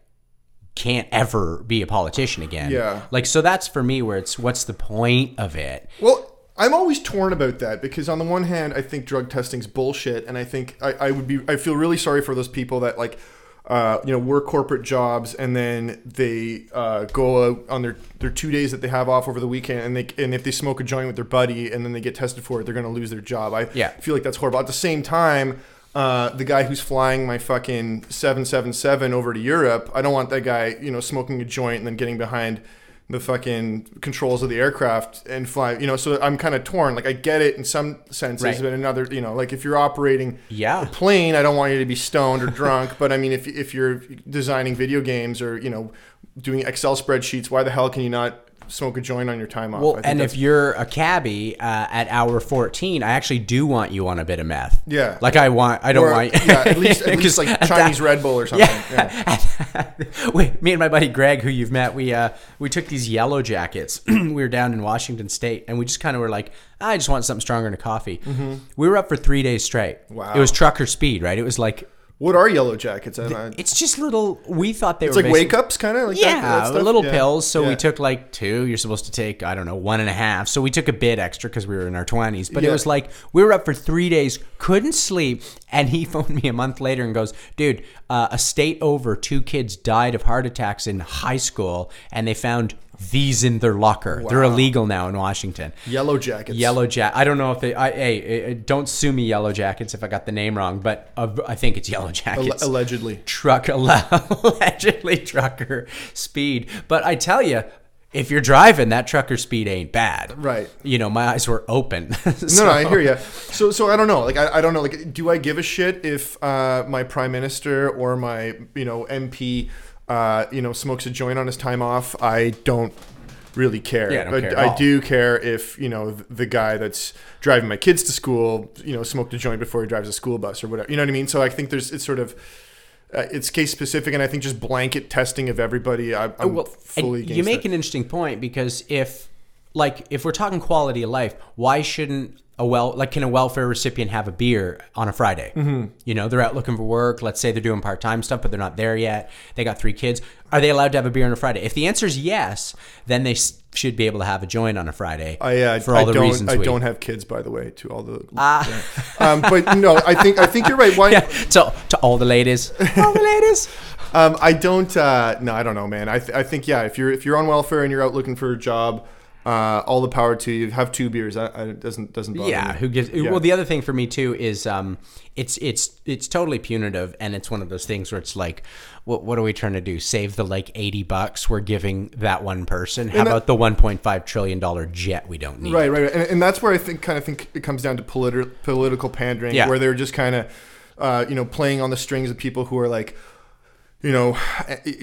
can't ever be a politician again Yeah. like so that's for me where it's what's the point of it Well, I'm always torn about that because on the one hand, I think drug testing's bullshit, and I think I, I would be I feel really sorry for those people that like. Uh, you know, work corporate jobs, and then they uh, go out on their, their two days that they have off over the weekend, and they and if they smoke a joint with their buddy, and then they get tested for it, they're going to lose their job. I Yeah. feel like that's horrible. At the same time, uh, the guy who's flying my fucking seven seven seven over to Europe, I don't want that guy, you know, smoking a joint and then getting behind the fucking controls of the aircraft and fly. You know, so I'm kind of torn. Like I get it in some senses, Right. but in another, you know, like if you're operating Yeah. a plane, I don't want you to be stoned or drunk. but I mean, if if you're designing video games or you know doing Excel spreadsheets, why the hell can you not smoke a joint on your time off? I well and if you're a cabbie uh, at hour 14 i actually do want you on a bit of meth Yeah. like i want i don't or, want yeah, at least at least like Chinese that- Red Bull or something. Yeah. we, me and my buddy Greg, who you've met, we uh, we took these yellow jackets. we were down in Washington State, and we just kind of were like, I just want something stronger than a coffee. We were up for three days straight. Mm-hmm. Wow. It was trucker speed, right? It was like What are yellow jackets? I- I- it's just little. We thought they it's were like basic- wake ups, kind of like that- yeah, that stuff? little Yeah. pills. So we took like two. You're supposed to take, I don't know, one and a half. So we took a bit extra because we were in our 20s. But it was like we were up for three days, couldn't sleep. And he phoned me a month later and goes, dude, uh, a state over, two kids died of heart attacks in high school. And they found These in their locker. They're illegal now in Washington. Yellow jackets. Yellow jacket. I don't know if they. I, hey, don't sue me, Yellow Jackets, if I got the name wrong. But I think it's Yellow Jackets. allegedly. truck allegedly trucker speed. But I tell you, if you're driving, that trucker speed ain't bad. Right. You know, my eyes were open. No, no, I hear you. So, so I don't know. Like, I, I don't know. Like, do I give a shit if uh, my prime minister or my, you know, MP, uh, you know, smokes a joint on his time off? I don't really care. Yeah, I but care I do care if you know the guy that's driving my kids to school, you know, smoked a joint before he drives a school bus or whatever. You know what I mean? So I think there's it's sort of. Uh, it's case specific, and I think just blanket testing of everybody. I, I'm well, fully you make an interesting point because if, like, if we're talking quality of life, why shouldn't a well, like, can a welfare recipient have a beer on a Friday? Mm-hmm. You know, they're out looking for work. Let's say they're doing part time stuff, but they're not there yet. They got three kids. Are they allowed to have a beer on a Friday? If the answer is yes, then they s- should be able to have a joint on a Friday. I, uh, for all I the don't, reasons I we don't have kids, by the way. To all the, yeah. um, but no, I think I think you're right. Why? yeah, to, to all the ladies, all the ladies. Um, I don't. Uh, no, I don't know, man. I, th- I think yeah. If you're if you're on welfare and you're out looking for a job, uh, all the power to you. Have two beers. I, I, it doesn't doesn't bother you. Yeah, me. who gives? Yeah. Well, the other thing for me too is um, it's it's it's totally punitive, and it's one of those things where it's like, what what are we trying to do? Save the like eighty bucks we're giving that one person? How that- about the one point five trillion dollar jet we don't need? Right, right, right. And, and that's where I think kind of think it comes down to politi- political pandering, Yeah. where they're just kind of, uh, you know, playing on the strings of people who are like, you know,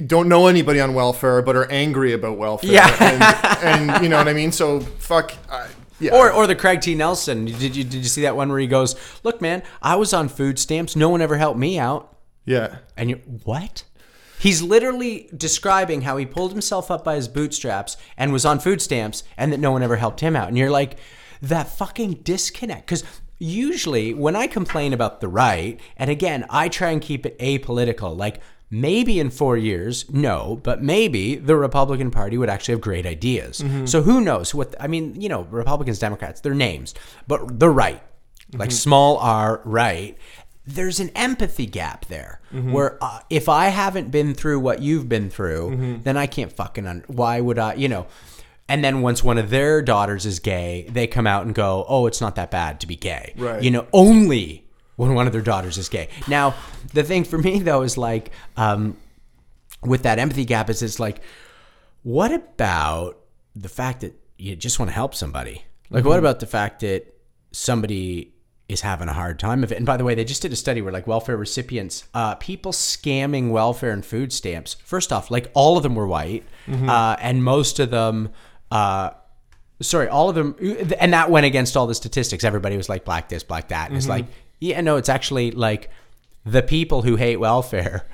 don't know anybody on welfare but are angry about welfare. Yeah. and, and you know what I mean. So fuck. Uh, yeah. Or, or the Craig T. Nelson. Did you did you see that one where he goes, "Look, man, I was on food stamps. No one ever helped me out." yeah. And you what? He's literally describing how he pulled himself up by his bootstraps and was on food stamps and that no one ever helped him out. And you're like, that fucking disconnect. Because usually when I complain about the right, and again, I try and keep it apolitical, like maybe in four years, no, but maybe the Republican Party would actually have great ideas. Mm-hmm. So who knows what, I mean, you know, Republicans, Democrats, they're names, but the right, mm-hmm. like small r right there's an empathy gap there mm-hmm. where uh, if I haven't been through what you've been through, then I can't fucking. Un- why would I? You know. And then once one of their daughters is gay, they come out and go, "Oh, it's not that bad to be gay." Right. You know, only when one of their daughters is gay. Now, the thing for me though is like, um, with that empathy gap, is it's like, what about the fact that you just want to help somebody? Like, what about the fact that somebody is having a hard time of it? And by the way, they just did a study where like welfare recipients, uh, people scamming welfare and food stamps. First off, like all of them were white, uh, and most of them. Uh, sorry, all of them, and that went against all the statistics. Everybody was like black this, black that. And it's like, yeah, no, it's actually like the people who hate welfare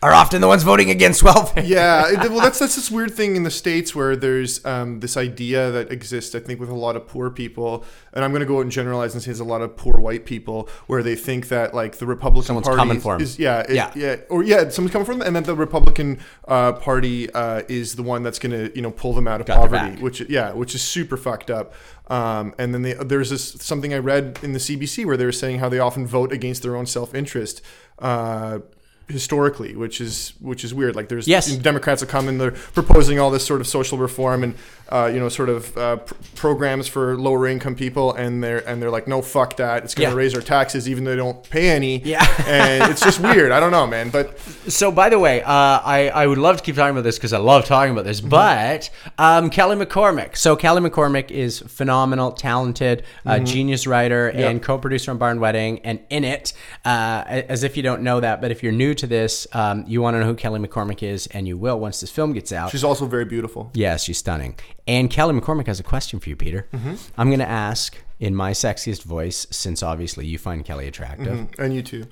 are often the ones voting against welfare. yeah, well, that's that's this weird thing in the states where there's um, this idea that exists. I think with a lot of poor people, and I'm going to go out and generalize and say there's a lot of poor white people where they think that like the Republican Someone's Party coming for 'em. is yeah, it- Yeah. yeah, or yeah, someone's coming from them, and then the Republican uh, Party uh, is the one that's going to you know pull them out of Got poverty, which yeah, which is super fucked up. Um, and then they, there's this something I read in the CBC where they were saying how they often vote against their own self interest. Uh, historically which is which is weird like there's Yes. Democrats have come and they're proposing all this sort of social reform and uh, you know sort of uh, pr- programs for lower income people and they're and they're like no fuck that it's going to Yeah. raise our taxes even though they don't pay any Yeah. and it's just weird I don't know man but So, by the way, uh, I, I would love to keep talking about this because I love talking about this, but um, Kelly McCormick. So, Kelly McCormick is phenomenal, talented, uh, genius writer, and co producer on Barn Wedding. And in it, uh, as if you don't know that, but if you're new to this, um, you want to know who Kelly McCormick is, and you will once this film gets out. she's also very beautiful Yes, she's stunning. And Kelly McCormick has a question for you, Peter. Mm-hmm. I'm going to ask in my sexiest voice, since obviously you find Kelly attractive. Mm-hmm. and you too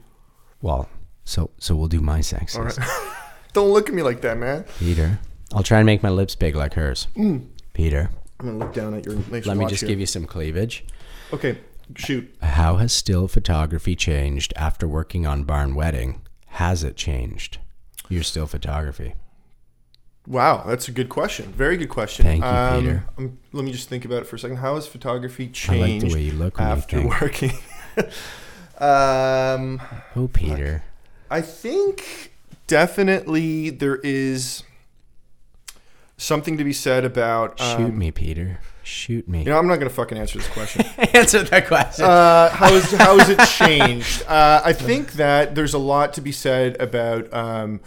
Well, so so we'll do my sexiest. don't look at me like that man Peter, I'll try and make my lips big like hers. Mm. Peter, I'm gonna look down at your let me just give you some cleavage. okay shoot How has still photography changed after working on Barn Wedding? Has it changed? Your still photography. Wow, that's a good question. Very good question. Thank you, um, Peter. um, let me just think about it for a second. How has photography changed I like the way you look you after think. working? um, Oh, Peter. I think definitely there is something to be said about. Um, Shoot me, Peter. Shoot me. You know, I'm not going to fucking answer this question. Answer that question. uh, how is how has it changed? Uh, I think that there's a lot to be said about um,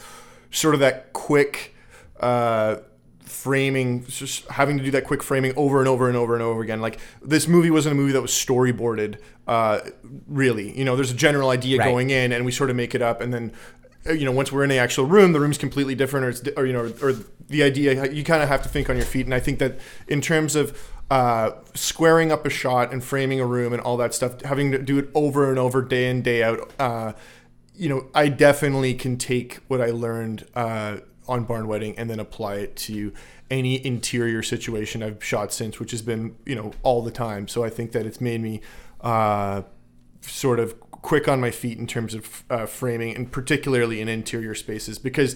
sort of that quick uh, framing, just having to do that quick framing over and over and over and over again. Like this movie wasn't a movie that was storyboarded. Uh, really, you know, there's a general idea Right. going in, and we sort of make it up, and then. Uh, You know, once we're in the actual room, the room's completely different, or, it's, or you know, or the idea. You kind of have to think on your feet, and I think that in terms of uh, squaring up a shot and framing a room and all that stuff, having to do it over and over, day in day out. Uh, you know, I definitely can take what I learned uh, on Barn Wedding and then apply it to any interior situation I've shot since, which has been you know all the time. So I think that it's made me uh, sort of quick on my feet in terms of uh, framing, and particularly in interior spaces, because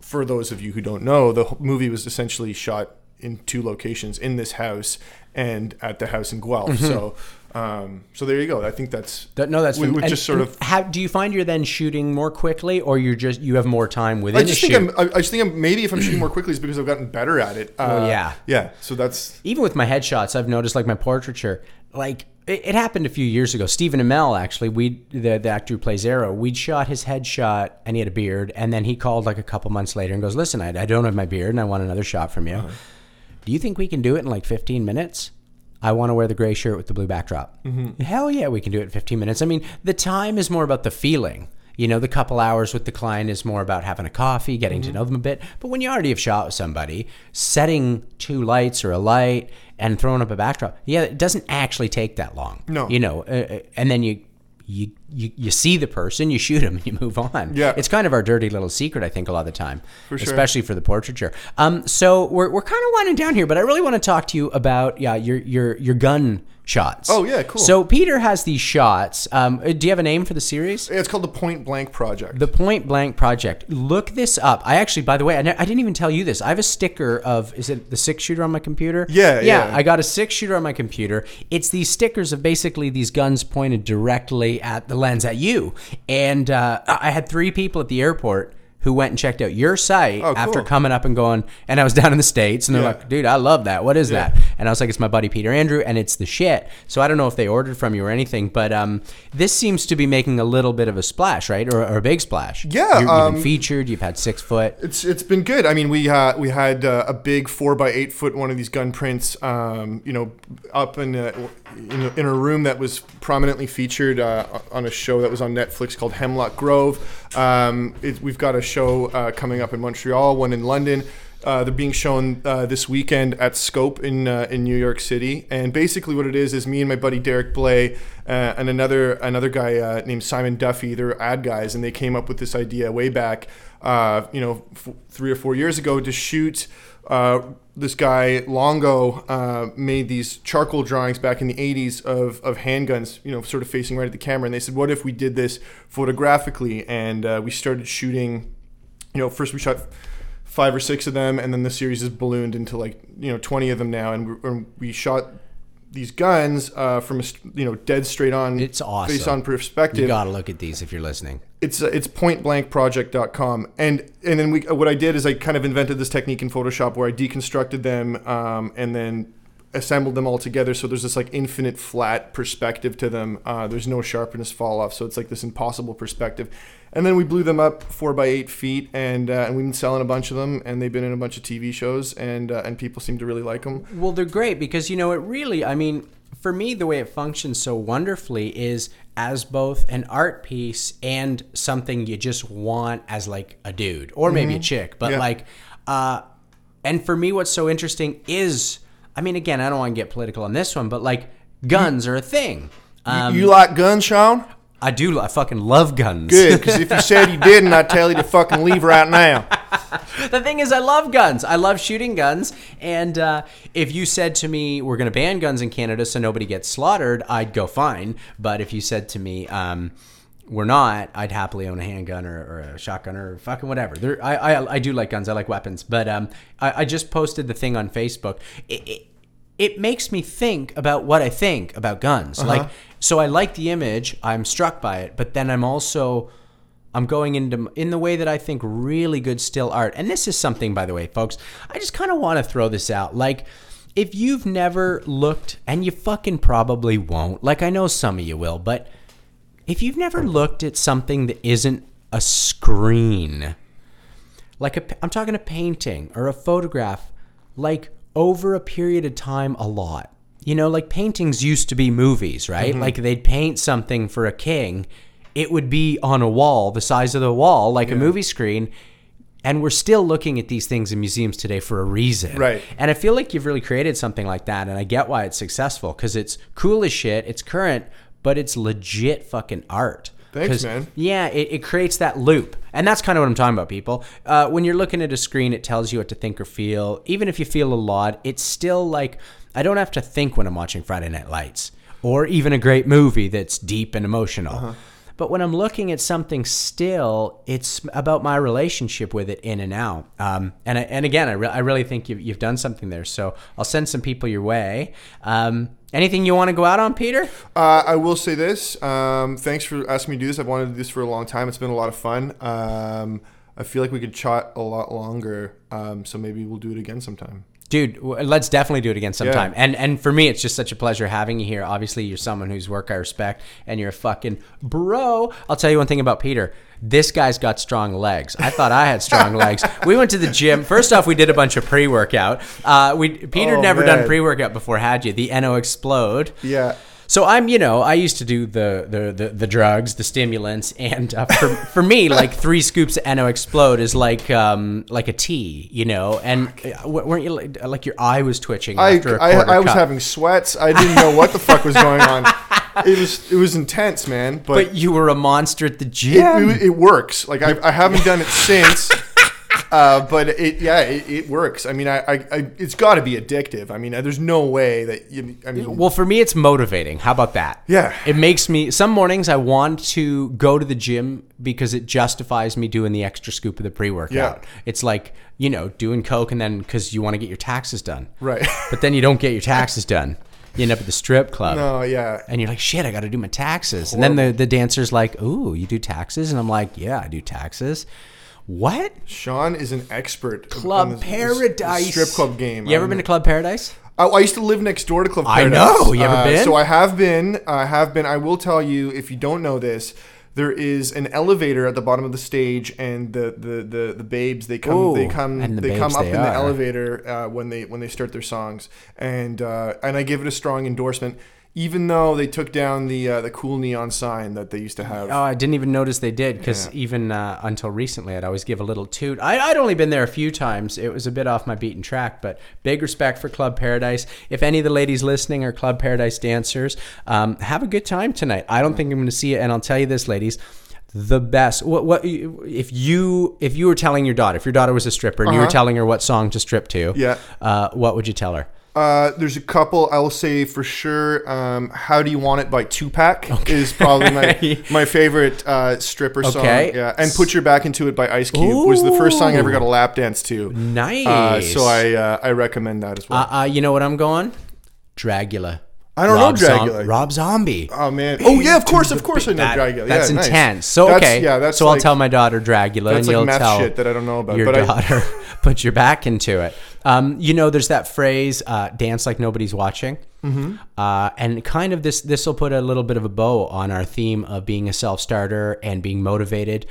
for those of you who don't know, the movie was essentially shot in two locations in this house and at the house in Guelph. So, um, so there you go. I think that's Th- no, that's we, we just sort of. How do you find you're then shooting more quickly, or you're just you have more time within I the just shoot? I'm. I I just think I'm. Maybe if I'm shooting more quickly, it's because I've gotten better at it. Uh, Well, yeah. yeah. So that's even with my headshots, I've noticed like my portraiture, like it, it happened a few years ago. Stephen Amell, actually, we the, the actor who plays Arrow, we'd shot his headshot and he had a beard, and then he called like a couple months later and goes, "Listen, I, I don't have my beard, and I want another shot from you. Do you think we can do it in like 15 minutes?" I want to wear the gray shirt with the blue backdrop. Hell yeah, we can do it in 15 minutes. I mean, the time is more about the feeling. You know, the couple hours with the client is more about having a coffee, getting to know them a bit. But when you already have shot with somebody, setting two lights or a light and throwing up a backdrop, yeah, it doesn't actually take that long. No. You know, uh, uh, and then you. You, you, you see the person, you shoot them, and you move on. Yeah. It's kind of our dirty little secret, I think, a lot of the time, For sure. especially for the portraiture. Um, so we're, we're kind of winding down here, but I really want to talk to you about yeah your your your gun shots. Oh, yeah, cool. So Peter has these shots. Um, uh, do you have a name for the series? it's called the Point Blank Project. The Point Blank Project. Look this up. I actually, by the way, I, ne- I didn't even tell you this. I have a sticker of is it the six shooter on my computer? Yeah, yeah. yeah. I got a six shooter on my computer. It's these stickers of basically these guns pointed directly at the lens at you. And uh, I had three people at the airport who went and checked out your site Oh, after cool. coming up and going. And I was down in the states, and they're Yeah. like, "Dude, I love that. What is that?" And I was like, "It's my buddy Peter Andrew, and it's the shit." So I don't know if they ordered from you or anything, but um, this seems to be making a little bit of a splash, right, or, or a big splash. Yeah, you have um, been featured. You've had six foot. It's it's been good. I mean, we uh, we had uh, a big four by eight foot one of these gun prints, um, you know, up in a, in a in a room that was prominently featured uh, on a show that was on Netflix called Hemlock Grove. Um, it, we've got a show uh, coming up in Montreal, one in London. Uh, they're being shown uh, this weekend at Scope in uh, in New York City, and basically what it is is me and my buddy Derek Blay uh, and another another guy uh, named Simon Duffy. They're ad guys, and they came up with this idea way back, uh, you know, f- three or four years ago to shoot. This guy Longo made these charcoal drawings back in the 80s of, of handguns, you know, sort of facing right at the camera. And they said, what if we did this photographically? And we started shooting you know, first we shot five or six of them, and then the series has ballooned into like you know twenty of them now, and we, and we shot these guns uh, from a you know dead straight on, It's awesome. face on perspective. You perspective. got to look at these if you're listening. It's uh, it's pointblankproject.com, and and then we what I did is I kind of invented this technique in Photoshop where I deconstructed them um, and then assembled them all together so there's this like infinite flat perspective to them uh, there's no sharpness fall off so it's like this impossible perspective and then we blew them up four by eight feet and uh, and we've been selling a bunch of them and they've been in a bunch of tv shows and uh, and people seem to really like them Well, they're great because you know it really. I mean, for me, the way it functions so wonderfully is as both an art piece and something you just want as like a dude or maybe a chick, but Yeah. like, uh, and for me, what's so interesting is, I mean, again, I don't want to get political on this one, but like, guns are a thing. Um, you like guns sean I do. I fucking love guns. good because if you said you didn't i'd tell you to fucking leave right now the thing is, I love guns. I love shooting guns. And uh, if you said to me, we're going to ban guns in Canada so nobody gets slaughtered, I'd go fine. But if you said to me, um, we're not, I'd happily own a handgun or, or a shotgun or fucking whatever. There, I, I, I do like guns. I like weapons. But um, I, I just posted the thing on Facebook. It, it, it makes me think about what I think about guns. Uh-huh. Like, so I like the image. I'm struck by it. But then I'm also I'm going into in the way that I think really good still art. And this is something, by the way, folks. I just kind of want to throw this out. Like, if you've never looked, and you fucking probably won't. Like, I know some of you will, but if you've never looked at something that isn't a screen, like a, I'm talking a painting or a photograph, like over a period of time, a lot. You know, like paintings used to be movies, right? Mm-hmm. Like they'd paint something for a king, it would be on a wall, the size of the wall, like a movie screen. And we're still looking at these things in museums today for a reason. Right. And I feel like you've really created something like that. And I get why it's successful because it's cool as shit, it's current, but it's legit fucking art. Thanks, man. Yeah, it, it creates that loop. And that's kind of what I'm talking about, people. Uh, when you're looking at a screen, it tells you what to think or feel. Even if you feel a lot, it's still like, I don't have to think when I'm watching Friday Night Lights or even a great movie that's deep and emotional. Uh-huh. But when I'm looking at something still, it's about my relationship with it in and out. Um, and I, and again, I, re- I really think you've, you've done something there. So I'll send some people your way. Um, anything you want to go out on, Peter? Uh, I will say this. Um, thanks for asking me to do this. I've wanted to do this for a long time. It's been a lot of fun. Um, I feel like we could chat a lot longer. Um, so maybe we'll do it again sometime. Dude, let's definitely do it again sometime. And and for me, it's just such a pleasure having you here. Obviously, you're someone whose work I respect, and you're a fucking bro. I'll tell you one thing about Peter. This guy's got strong legs. I thought I had strong legs. We went to the gym. First off, we did a bunch of pre-workout. Uh, we Peter Oh, never done pre-workout before, had you? The NO Explode. Yeah. So I'm, you know, I used to do the the the, the drugs, the stimulants, and uh, for for me, like three scoops of NO Explode is like um like a tea, you know. And uh, weren't you like, like your eye was twitching I, after a I, I was cup? having sweats. I didn't know what the fuck was going on. It was it was intense, man. But, but you were a monster at the it, gym. it, it works. Like I, I haven't done it since. Uh, but it, yeah, it, it works. I mean, I, I, I it's got to be addictive. I mean, there's no way that you. I mean, Well, for me, it's motivating. How about that? Yeah. It makes me, some mornings I want to go to the gym because it justifies me doing the extra scoop of the pre workout. Yeah. It's like, you know, doing Coke and then because you want to get your taxes done. Right. But then you don't get your taxes done. You end up at the strip club. no, yeah. And you're like, shit, I got to do my taxes. And then the, the dancer's like, ooh, you do taxes? And I'm like, yeah, I do taxes. What? Sean is an expert. Club on Paradise. strip club game. You ever I'm- been to Club Paradise? I, I used to live next door to Club Paradise. I Paradise. know. You ever Uh, been? So I have been. I have been. I will tell you if you don't know this. There is an elevator at the bottom of the stage, and the the, the, the babes they come Ooh, they come and the they come babes up they in the are. elevator uh, when they when they start their songs, and uh, and I give it a strong endorsement, even though they took down the uh, the cool neon sign that they used to have. Oh, I didn't even notice they did because Yeah. even uh, until recently, I'd always give a little toot. I, I'd only been there a few times. It was a bit off my beaten track, but big respect for Club Paradise. If any of the ladies listening are Club Paradise dancers, um, have a good time tonight. I don't think I'm going to see it, and I'll tell you this, ladies. The best. What? What? If you if you were telling your daughter, if your daughter was a stripper, and you were Uh-huh. telling her what song to strip to, Yeah. uh, what would you tell her? Uh, there's a couple. I will say for sure. Um, "How Do You Want It" by Tupac is probably my my favorite uh, stripper song. Okay. Yeah, and "Put Your Back Into It" by Ice Cube was the first song I ever got a lap dance to. Nice. Uh, so I uh, I recommend that as well. Uh, uh, you know what I'm going? Dragula. I don't know Rob Zom- Rob Zombie. oh man. Oh yeah, of course, of course I know That- Dragula. That's yeah, nice. intense. So That's- okay, Yeah, that's so like, I'll tell my daughter Dragula, that's and like you'll tell shit that I don't know about. your but I, daughter put your back into it. Um, you know, there's that phrase, uh, "dance like nobody's watching," mm-hmm. uh, and kind of this. This will put a little bit of a bow on our theme of being a self-starter and being motivated.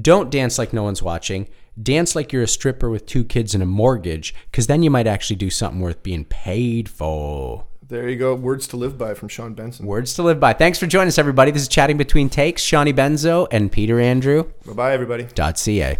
Don't dance like no one's watching. Dance like you're a stripper with two kids and a mortgage, because then you might actually do something worth being paid for. there you go. Words to live by from Sean Benson. Words to live by. Thanks for joining us, everybody. This is Chatting Between Takes. Shawnee Benzo and Peter Andrew. Bye bye, everybody. .ca.